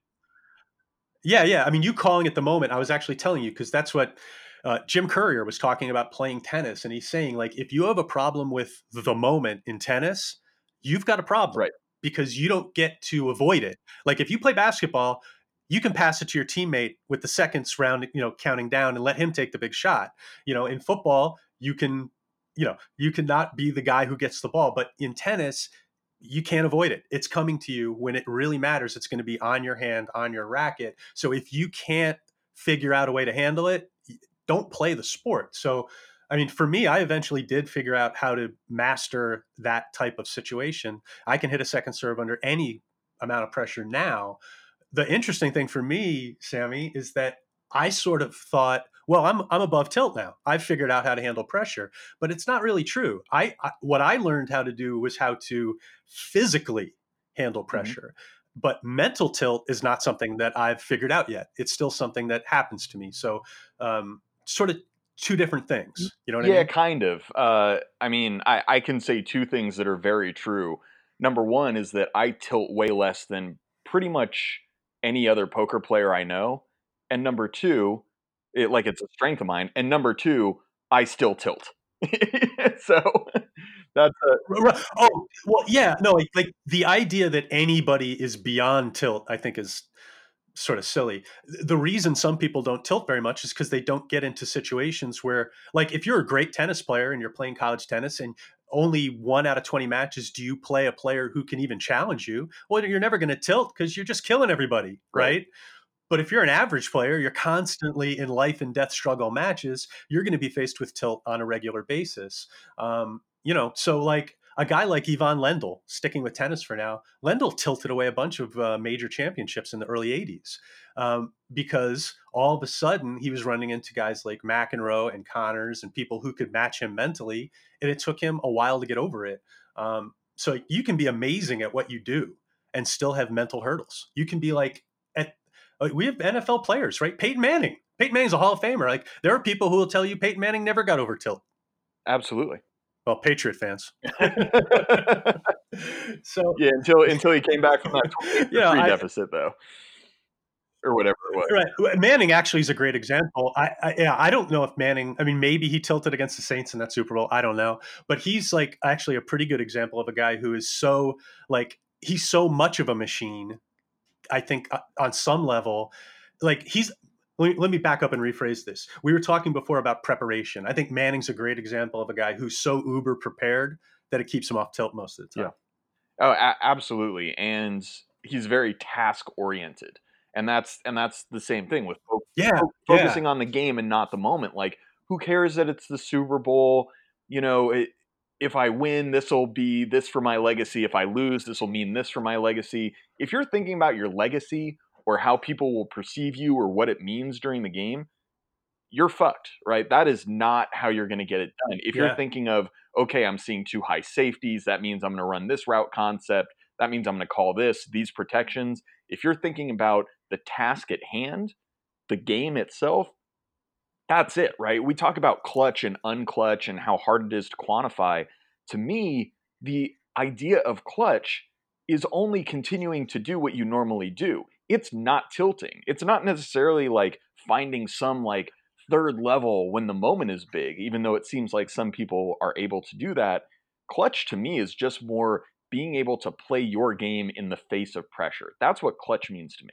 yeah, yeah. I mean, you calling it the moment. I was actually telling you because that's what uh, Jim Courier was talking about playing tennis, and he's saying like if you have a problem with the moment in tennis, you've got a problem, right? Because you don't get to avoid it. Like if you play basketball, you can pass it to your teammate with the seconds round, you know, counting down and let him take the big shot. You know, in football, you can, you know, you cannot be the guy who gets the ball, but in tennis, you can't avoid it. It's coming to you when it really matters. It's going to be on your hand, on your racket. So if you can't figure out a way to handle it, don't play the sport. So, I mean, for me, I eventually did figure out how to master that type of situation. I can hit a second serve under any amount of pressure now the interesting thing for me, Sammy, is that I sort of thought, well, I'm I'm above tilt now. I've figured out how to handle pressure, but it's not really true. I, I what I learned how to do was how to physically handle mm-hmm. pressure. Mm-hmm. But mental tilt is not something that I've figured out yet. It's still something that happens to me. So, um, sort of two different things. You know what yeah, I mean? Yeah, kind of. Uh, I mean, I, I can say two things that are very true. Number one is that I tilt way less than pretty much any other poker player I know. And number two, it like it's a strength of mine. And number two, I still tilt. so that's a oh well yeah no like, like the idea that anybody is beyond tilt I think is sort of silly. The reason some people don't tilt very much is because they don't get into situations where, like, if you're a great tennis player and you're playing college tennis and only one out of 20 matches do you play a player who can even challenge you, well, you're never going to tilt because you're just killing everybody, right? right? But if you're an average player, you're constantly in life and death struggle matches, you're going to be faced with tilt on a regular basis. Um, you know, so like a guy like Ivan Lendl, sticking with tennis for now, Lendl tilted away a bunch of uh, major championships in the early 80s um, because all of a sudden he was running into guys like McEnroe and Connors and people who could match him mentally. And it took him a while to get over it. Um, so you can be amazing at what you do and still have mental hurdles. You can be like, at, uh, we have NFL players, right? Peyton Manning. Peyton Manning's a Hall of Famer. Like there are people who will tell you Peyton Manning never got over tilt. Absolutely. Well, Patriot fans. so yeah, until until he came back from that yeah, I, deficit though, or whatever it was. Right, Manning actually is a great example. I, I yeah, I don't know if Manning. I mean, maybe he tilted against the Saints in that Super Bowl. I don't know, but he's like actually a pretty good example of a guy who is so like he's so much of a machine. I think uh, on some level, like he's let me, let me back up and rephrase this. We were talking before about preparation. I think Manning's a great example of a guy who's so uber prepared that it keeps him off tilt most of the time. Yeah. Oh, a- absolutely. And he's very task oriented. And that's and that's the same thing with fo- yeah, fo- focusing yeah. on the game and not the moment. Like, who cares that it's the Super Bowl? You know, it, if I win, this will be this for my legacy. If I lose, this will mean this for my legacy. If you're thinking about your legacy or how people will perceive you or what it means during the game, you're fucked, right? That is not how you're going to get it done. If yeah. you're thinking of, okay, I'm seeing two high safeties, that means I'm going to run this route concept. That means I'm going to call this, these protections. If you're thinking about the task at hand, the game itself, that's it, right? We talk about clutch and unclutch and how hard it is to quantify. To me, the idea of clutch is only continuing to do what you normally do it's not tilting. It's not necessarily like finding some like third level when the moment is big, even though it seems like some people are able to do that. Clutch to me is just more being able to play your game in the face of pressure. That's what clutch means to me.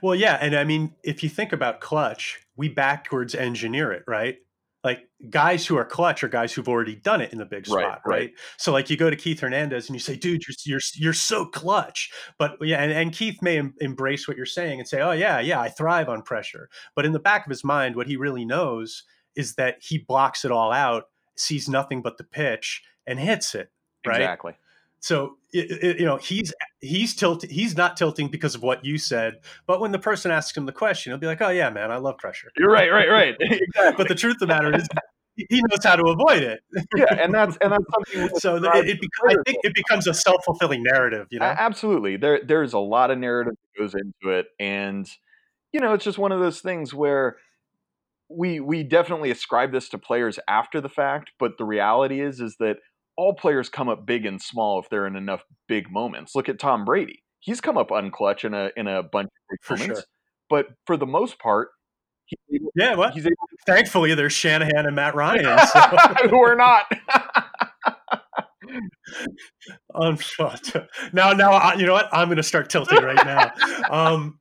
Well, yeah. And I mean, if you think about clutch, we backwards engineer it, right? Like guys who are clutch are guys who've already done it in the big spot, right? right? right. So like you go to Keith Hernandez and you say, dude, you're you're, you're so clutch. But yeah, and, and Keith may em- embrace what you're saying and say, oh yeah, yeah, I thrive on pressure. But in the back of his mind, what he really knows is that he blocks it all out, sees nothing but the pitch, and hits it. Right. Exactly. So it, it, you know he's he's tilting. He's not tilting because of what you said. But when the person asks him the question, he'll be like, "Oh yeah, man, I love pressure." You're right, right, right. exactly. But the truth of the matter is, he knows how to avoid it. yeah, and that's and that's something. so it, it becomes, I think it becomes a self fulfilling narrative. You know, absolutely. There there's a lot of narrative that goes into it, and you know, it's just one of those things where we we definitely ascribe this to players after the fact, but the reality is is that all players come up big and small if they're in enough big moments. Look at Tom Brady; he's come up unclutch in a in a bunch of big for moments, sure. but for the most part, able, yeah. Well, he's able thankfully, there's Shanahan and Matt Ryan so. who are not. um, now, now, you know what? I'm going to start tilting right now. Um,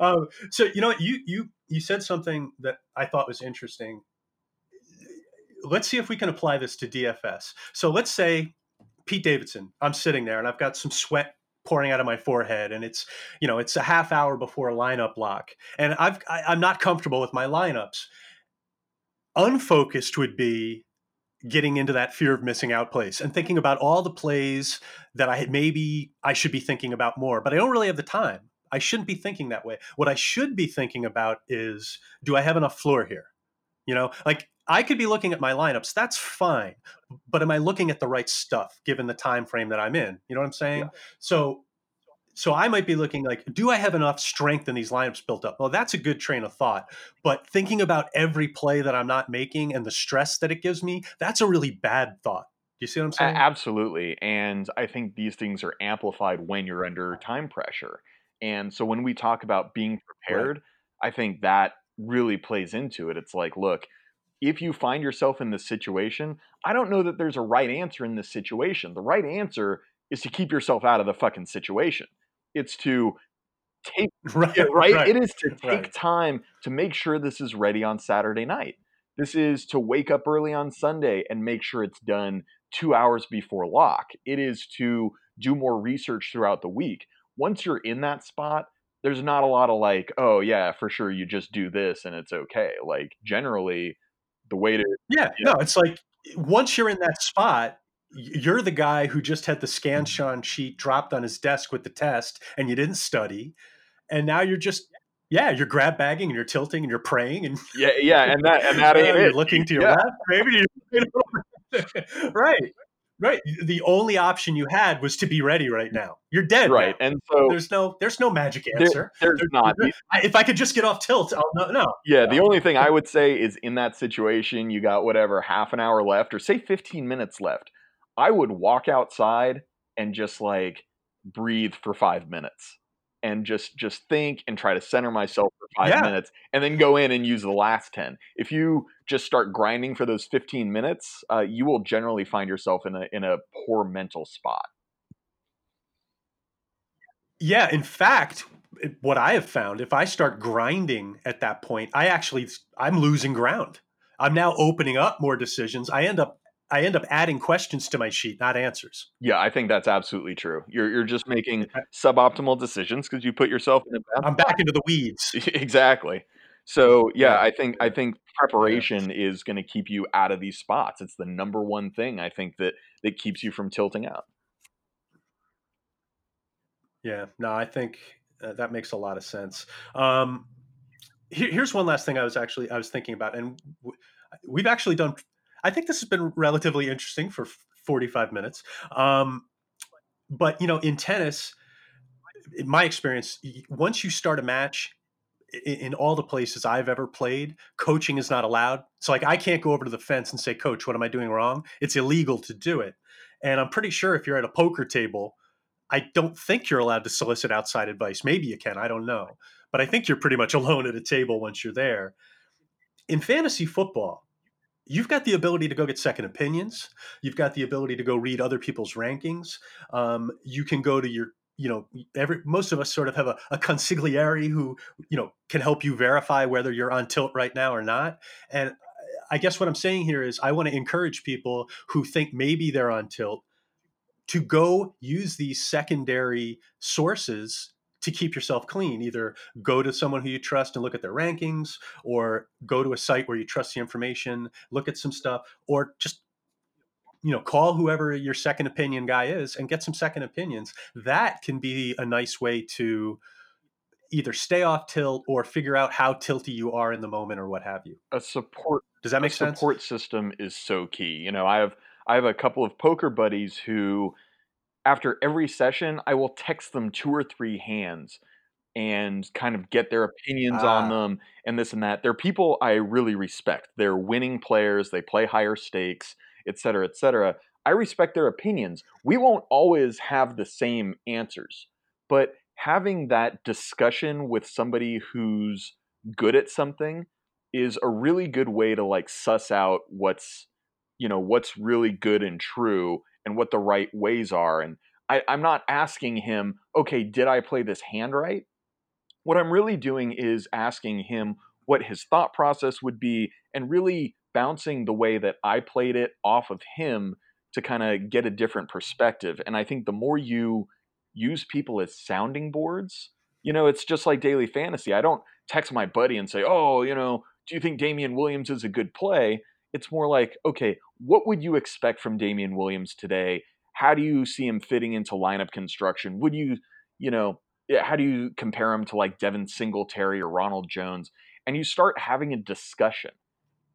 um, so you know what you you you said something that I thought was interesting. Let's see if we can apply this to DFS. So let's say Pete Davidson, I'm sitting there and I've got some sweat pouring out of my forehead and it's you know it's a half hour before a lineup lock and I've I, I'm not comfortable with my lineups. Unfocused would be getting into that fear of missing out place and thinking about all the plays that I maybe I should be thinking about more, but I don't really have the time. I shouldn't be thinking that way. What I should be thinking about is do I have enough floor here? You know, like I could be looking at my lineups, that's fine. But am I looking at the right stuff given the time frame that I'm in? You know what I'm saying? Yeah. So so I might be looking like, do I have enough strength in these lineups built up? Well, that's a good train of thought. But thinking about every play that I'm not making and the stress that it gives me, that's a really bad thought. Do you see what I'm saying? Absolutely. And I think these things are amplified when you're under time pressure. And so when we talk about being prepared, right. I think that really plays into it. It's like, look, if you find yourself in this situation, I don't know that there's a right answer in this situation. The right answer is to keep yourself out of the fucking situation. It's to take right, right? right. It is to take right. time to make sure this is ready on Saturday night. This is to wake up early on Sunday and make sure it's done two hours before lock. It is to do more research throughout the week. Once you're in that spot, there's not a lot of like, oh yeah, for sure, you just do this and it's okay. Like generally, the way to yeah, no, it's like eh, once you're in that spot, you're the guy who just had the Scantron mm-hmm. sheet dropped on his desk with the test and you didn't study and now you're just yeah you're grab bagging and you're tilting and you're praying and yeah yeah and that and that oh, ain't you're it. looking to your yeah. left maybe right right the only option you had was to be ready right now. You're dead right now. and so there's no there's no magic answer. there, there's, there's not. If i could just get off tilt i'll no no yeah the only thing i would say is in that situation you got whatever half an hour left or say 15 minutes left I would walk outside and just like breathe for five minutes and just just think and try to center myself for five yeah. minutes and then go in and use the last 10 if you just start grinding for those 15 minutes uh, you will generally find yourself in a in a poor mental spot. Yeah in fact what i have found if i start grinding at that point i actually i'm losing ground. I'm now opening up more decisions. I end up I end up adding questions to my sheet, not answers. Yeah, I think that's absolutely true. You're you're just making suboptimal decisions because you put yourself in a bad. I'm back into the weeds. exactly. So yeah, I think I think preparation yeah. is going to keep you out of these spots. It's the number one thing I think that that keeps you from tilting out. Yeah, no, I think uh, that makes a lot of sense. Um, here, here's one last thing I was actually I was thinking about, and we've actually done I think this has been relatively interesting for 45 minutes. Um, but you know, in tennis, in my experience, once you start a match, in all the places I've ever played, coaching is not allowed. So like I can't go over to the fence and say, "Coach, what am I doing wrong?" It's illegal to do it. And I'm pretty sure if you're at a poker table, I don't think you're allowed to solicit outside advice. Maybe you can, I don't know. But I think you're pretty much alone at a table once you're there. In fantasy football, you've got the ability to go get second opinions. You've got the ability to go read other people's rankings. Um, you can go to your you know every most of us sort of have a, a consigliere who you know can help you verify whether you're on tilt right now or not and i guess what i'm saying here is i want to encourage people who think maybe they're on tilt to go use these secondary sources to keep yourself clean. Either go to someone who you trust and look at their rankings, or go to a site where you trust the information, look at some stuff, or just you know call whoever your second opinion guy is and get some second opinions. That can be a nice way to either stay off tilt or figure out how tilty you are in the moment or what have you. A support does that make a sense? support system is so key. You know i have i have a couple of poker buddies who after every session i will text them two or three hands and kind of get their opinions ah. on them and this and that they're people i really respect they're winning players they play higher stakes et cetera, et cetera. I respect their opinions. We won't always have the same answers, but having that discussion with somebody who's good at something is a really good way to like suss out what's you know what's really good and true and what the right ways are and I, i'm not asking him okay did i play this hand right what i'm really doing is asking him what his thought process would be and really bouncing the way that I played it off of him to kind of get a different perspective. And I think the more you use people as sounding boards, you know, it's just like daily fantasy. I don't text my buddy and say, "Oh, you know, do you think Damien Williams is a good play?" It's more like, "Okay, what would you expect from Damien Williams today? How do you see him fitting into lineup construction? Would you, you know, how do you compare him to like Devin Singletary or Ronald Jones?" And you start having a discussion.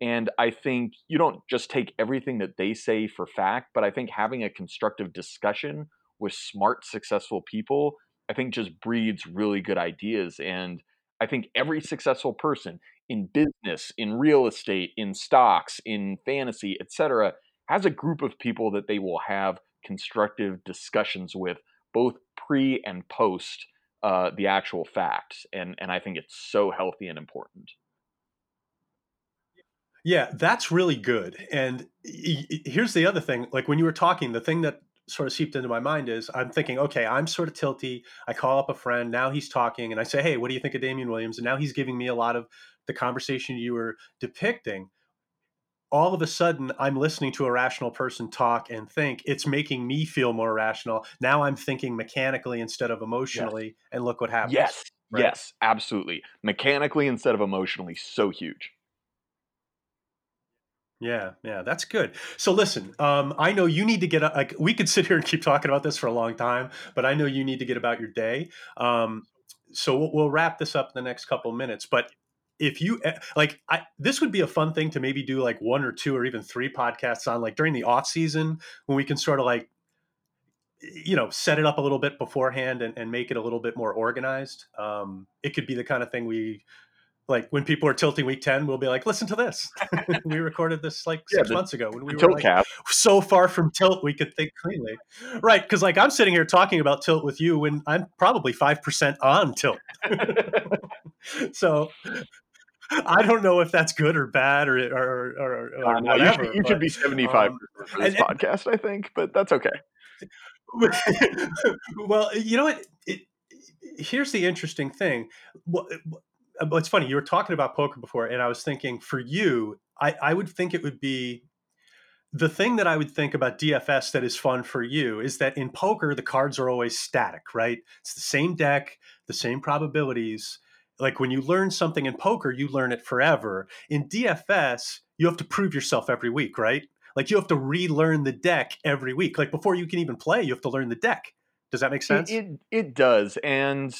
And I think you don't just take everything that they say for fact, but I think having a constructive discussion with smart, successful people, I think just breeds really good ideas. And I think every successful person in business, in real estate, in stocks, in fantasy, etc., has a group of people that they will have constructive discussions with, both pre and post uh, the actual facts. And and I think it's so healthy and important. Yeah, that's really good. And here's the other thing like when you were talking, the thing that sort of seeped into my mind is I'm thinking, okay, I'm sort of tilty. I call up a friend. Now he's talking, and I say, hey, what do you think of Damien Williams? And now he's giving me a lot of the conversation you were depicting. All of a sudden, I'm listening to a rational person talk and think. It's making me feel more rational. Now I'm thinking mechanically instead of emotionally, yes. and look what happens. Yes, right? yes, absolutely. Mechanically instead of emotionally, so huge. Yeah, yeah, that's good. So listen, um, I know you need to get like we could sit here and keep talking about this for a long time, but I know you need to get about your day. Um, so we'll, we'll wrap this up in the next couple minutes. But if you eh, like, I, this would be a fun thing to maybe do like one or two or even three podcasts on, like during the off season when we can sort of like you know set it up a little bit beforehand and, and make it a little bit more organized um, it could be the kind of thing we like when people are tilting week 10 we'll be like listen to this we recorded this like six yeah, months ago when we were like cap. so far from tilt we could think cleanly right because like i'm sitting here talking about tilt with you when i'm probably 5% on tilt so I don't know if that's good or bad or or, or, or uh, no, whatever. You should, you should be seventy five um, for this and, podcast, I think, but that's okay. well, you know what? It, here's the interesting thing. Uh, it's funny you were talking about poker before and i was thinking for you I, I would think it would be the thing that i would think about dfs that is fun for you is that in poker the cards are always static right? It's the same deck the same probabilities. Like when you learn something in poker you learn it forever. In dfs you have to prove yourself every week right? Like you have to relearn the deck every week. Like before you can even play you have to learn the deck. Does that make sense? it, it, it does and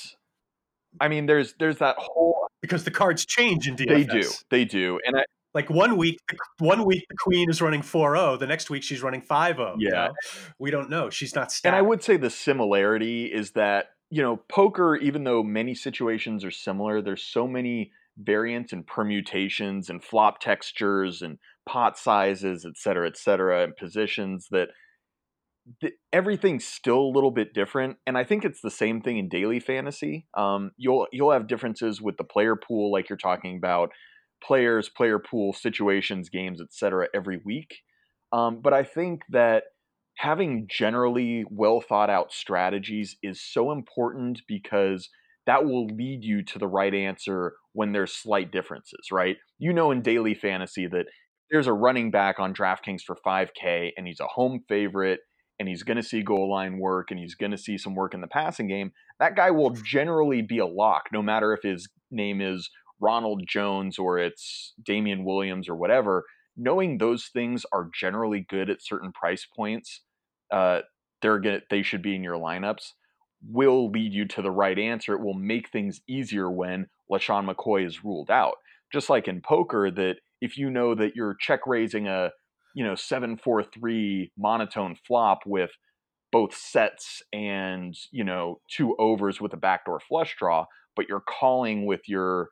I mean, there's there's that whole because the cards change in DFS. They do, they do, and I, like one week, one week the queen is running 4-0, the next week she's running 5-0. Yeah, you know? we don't know. She's not. And I would say the similarity is that you know poker, even though many situations are similar, there's so many variants and permutations and flop textures and pot sizes, et cetera, et cetera, and positions that everything's still a little bit different and i think it's the same thing in daily fantasy um, you'll you'll have differences with the player pool like you're talking about players player pool situations games etc every week um, but i think that having generally well thought out strategies is so important because that will lead you to the right answer when there's slight differences right? You know in daily fantasy that there's a running back on DraftKings for 5K and he's a home favorite and he's going to see goal line work and he's going to see some work in the passing game, that guy will generally be a lock, no matter if his name is Ronald Jones or it's Damien Williams or whatever. knowing those things are generally good at certain price points, uh, they're gonna they should be in your lineups will lead you to the right answer. It will make things easier when LeSean McCoy is ruled out. Just like in poker, that if you know that you're check raising a you know seven four three monotone flop with both sets and you know two overs with a backdoor flush draw, but you're calling with your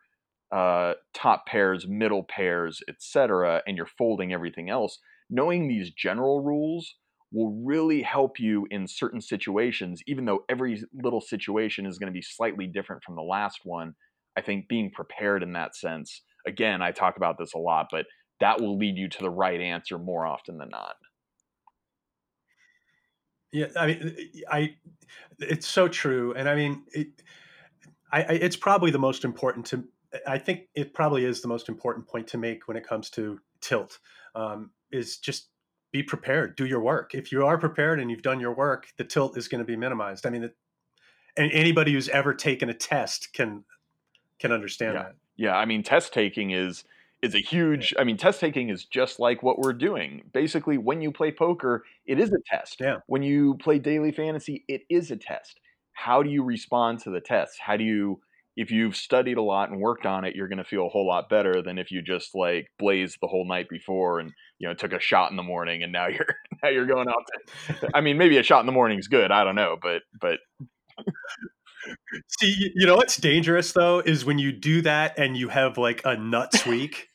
uh, top pairs, middle pairs, etc., and you're folding everything else. Knowing these general rules will really help you in certain situations, even though every little situation is going to be slightly different from the last one. I think being prepared in that sense, again, I talk about this a lot, but that will lead you to the right answer more often than not. Yeah, I mean, I, it's so true, and I mean, it, I, I, it's probably the most important to. I think it probably is the most important point to make when it comes to tilt. Um, is just be prepared, do your work. If you are prepared and you've done your work, the tilt is going to be minimized. I mean, it, and anybody who's ever taken a test can can understand yeah. that. Yeah, I mean, test taking is is a huge. I mean, test taking is just like what we're doing. Basically, when you play poker, it is a test. Yeah. When you play daily fantasy, it is a test. How do you respond to the test? How do you if you've studied a lot and worked on it, you're going to feel a whole lot better than if you just like blazed the whole night before and you know took a shot in the morning and now you're now you're going out. To, I mean, maybe a shot in the morning is good. I don't know, but but. See, you know what's dangerous though is when you do that and you have like a nuts week.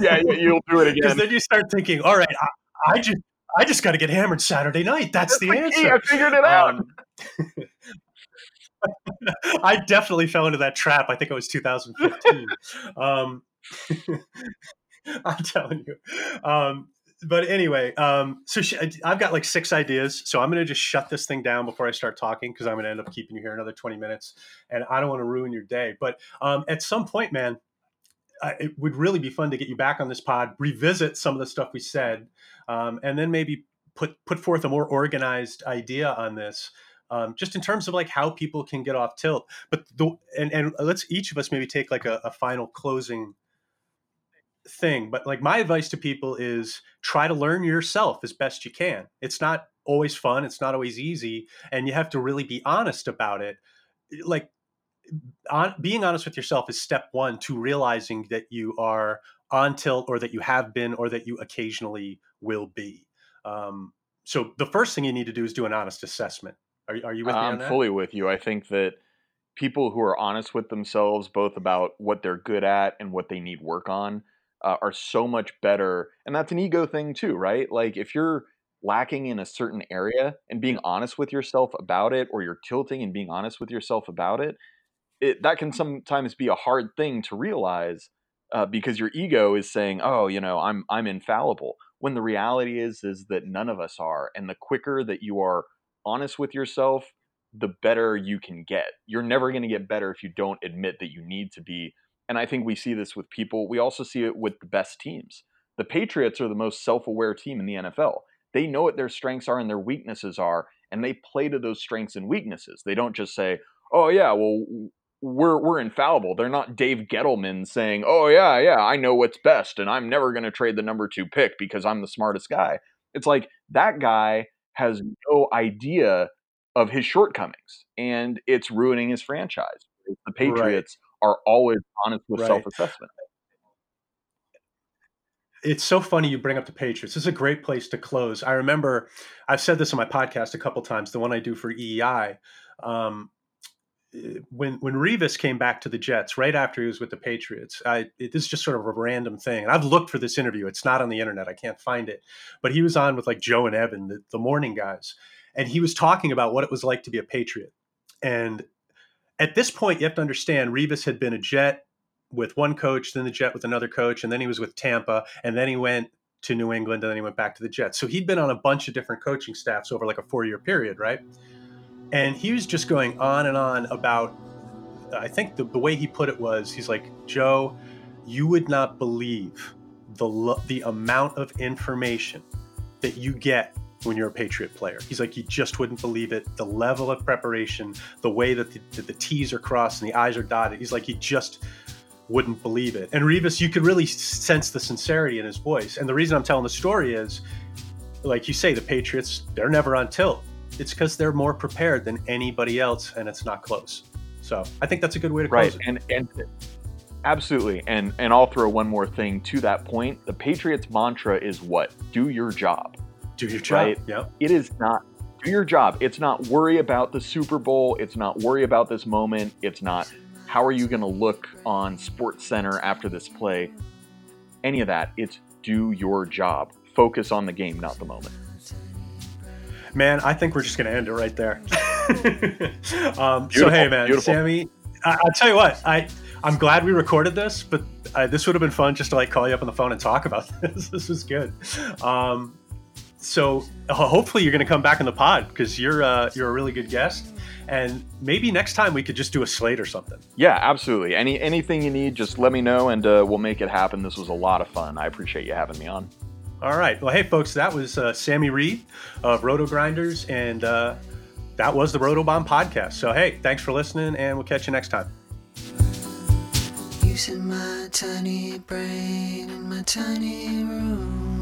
yeah, yeah, you'll do it again. Because then you start thinking, all right, I, I just I just got to get hammered Saturday night. That's, That's the, the answer. I figured it out. Um, I definitely fell into that trap. I think it was 2015. um, I'm telling you. Um, but anyway, um, so sh- I've got like six ideas. So I'm going to just shut this thing down before I start talking because I'm going to end up keeping you here another 20 minutes, and I don't want to ruin your day. But um, at some point, man, uh, it would really be fun to get you back on this pod, revisit some of the stuff we said, um, and then maybe put put forth a more organized idea on this um, just in terms of like how people can get off tilt. But the and and let's each of us maybe take like a, a final closing thing. But like my advice to people is try to learn yourself as best you can. It's not always fun. It's not always easy, and you have to really be honest about it. Like on, being honest with yourself is step one to realizing that you are on tilt or that you have been or that you occasionally will be. Um, so the first thing you need to do is do an honest assessment. Are, are you with me? I'm fully with you. I think that people who are honest with themselves, both about what they're good at and what they need work on, uh, are so much better. And that's an ego thing too, right? Like if you're lacking in a certain area and being honest with yourself about it, or you're tilting and being honest with yourself about it, it that can sometimes be a hard thing to realize uh, because your ego is saying, "Oh, you know, I'm I'm infallible." When the reality is is that none of us are, and the quicker that you are honest with yourself, the better you can get. You're never going to get better if you don't admit that you need to be. And I think we see this with people. We also see it with the best teams. The Patriots are the most self aware team in the NFL. They know what their strengths are and their weaknesses are, and they play to those strengths and weaknesses. They don't just say, oh, yeah, well, we're we're infallible. They're not Dave Gettleman saying, "Oh yeah, yeah, I know what's best and I'm never going to trade the number 2 pick because I'm the smartest guy." It's like that guy has no idea of his shortcomings and it's ruining his franchise. The Patriots right. Are always honest with right. self-assessment. It's so funny you bring up the Patriots. This is a great place to close. I remember I've said this on my podcast a couple times, the one I do for EEI. Um, when when Revis came back to the Jets right after he was with the Patriots, I, it, this is just sort of a random thing. And I've looked for this interview; it's not on the internet. I can't find it. But he was on with like Joe and Evan, the, the morning guys, and he was talking about what it was like to be a Patriot. And at this point, you have to understand Revis had been a Jet with one coach, then the Jet with another coach, and then he was with Tampa, and then he went to New England, and then he went back to the Jets. So he'd been on a bunch of different coaching staffs over like a four year period, right? And he was just going on and on about, I think the, the way he put it was, he's like, Joe, you would not believe the, the amount of information that you get when you're a Patriot player. He's like, you just wouldn't believe it. The level of preparation, the way that the, the, the T's are crossed and the I's are dotted. He's like, you just wouldn't believe it. And Revis, you could really sense the sincerity in his voice. And the reason I'm telling the story is, like you say, the Patriots, they're never on tilt. It's because they're more prepared than anybody else, and it's not close. So I think that's a good way to close right. it. And and absolutely. And and I'll throw one more thing to that point. The Patriots mantra is what? Do your job. Do your job. Right? Yep. It is not do your job. It's not worry about the Super Bowl. It's not worry about this moment. It's not how are you going to look on SportsCenter after this play? Any of that. It's do your job. Focus on the game, not the moment. Man, I think we're just going to end it right there. um, so hey, man, beautiful. Sammy, I, will tell you what, I I'm glad we recorded this, but uh, this would have been fun just to like call you up on the phone and talk about this. this was good. Um, so hopefully you're going to come back in the pod because you're uh, you're a really good guest and maybe next time we could just do a slate or something. Yeah, absolutely. Any anything you need, just let me know, and uh, we'll make it happen. This was a lot of fun. I appreciate you having me on. All right. Well, hey, folks, that was uh, Sammy Reid of Rotogrinders, and uh, that was the Roto Bomb podcast. So, hey, thanks for listening, and we'll catch you next time. Using my tiny brain in my tiny room.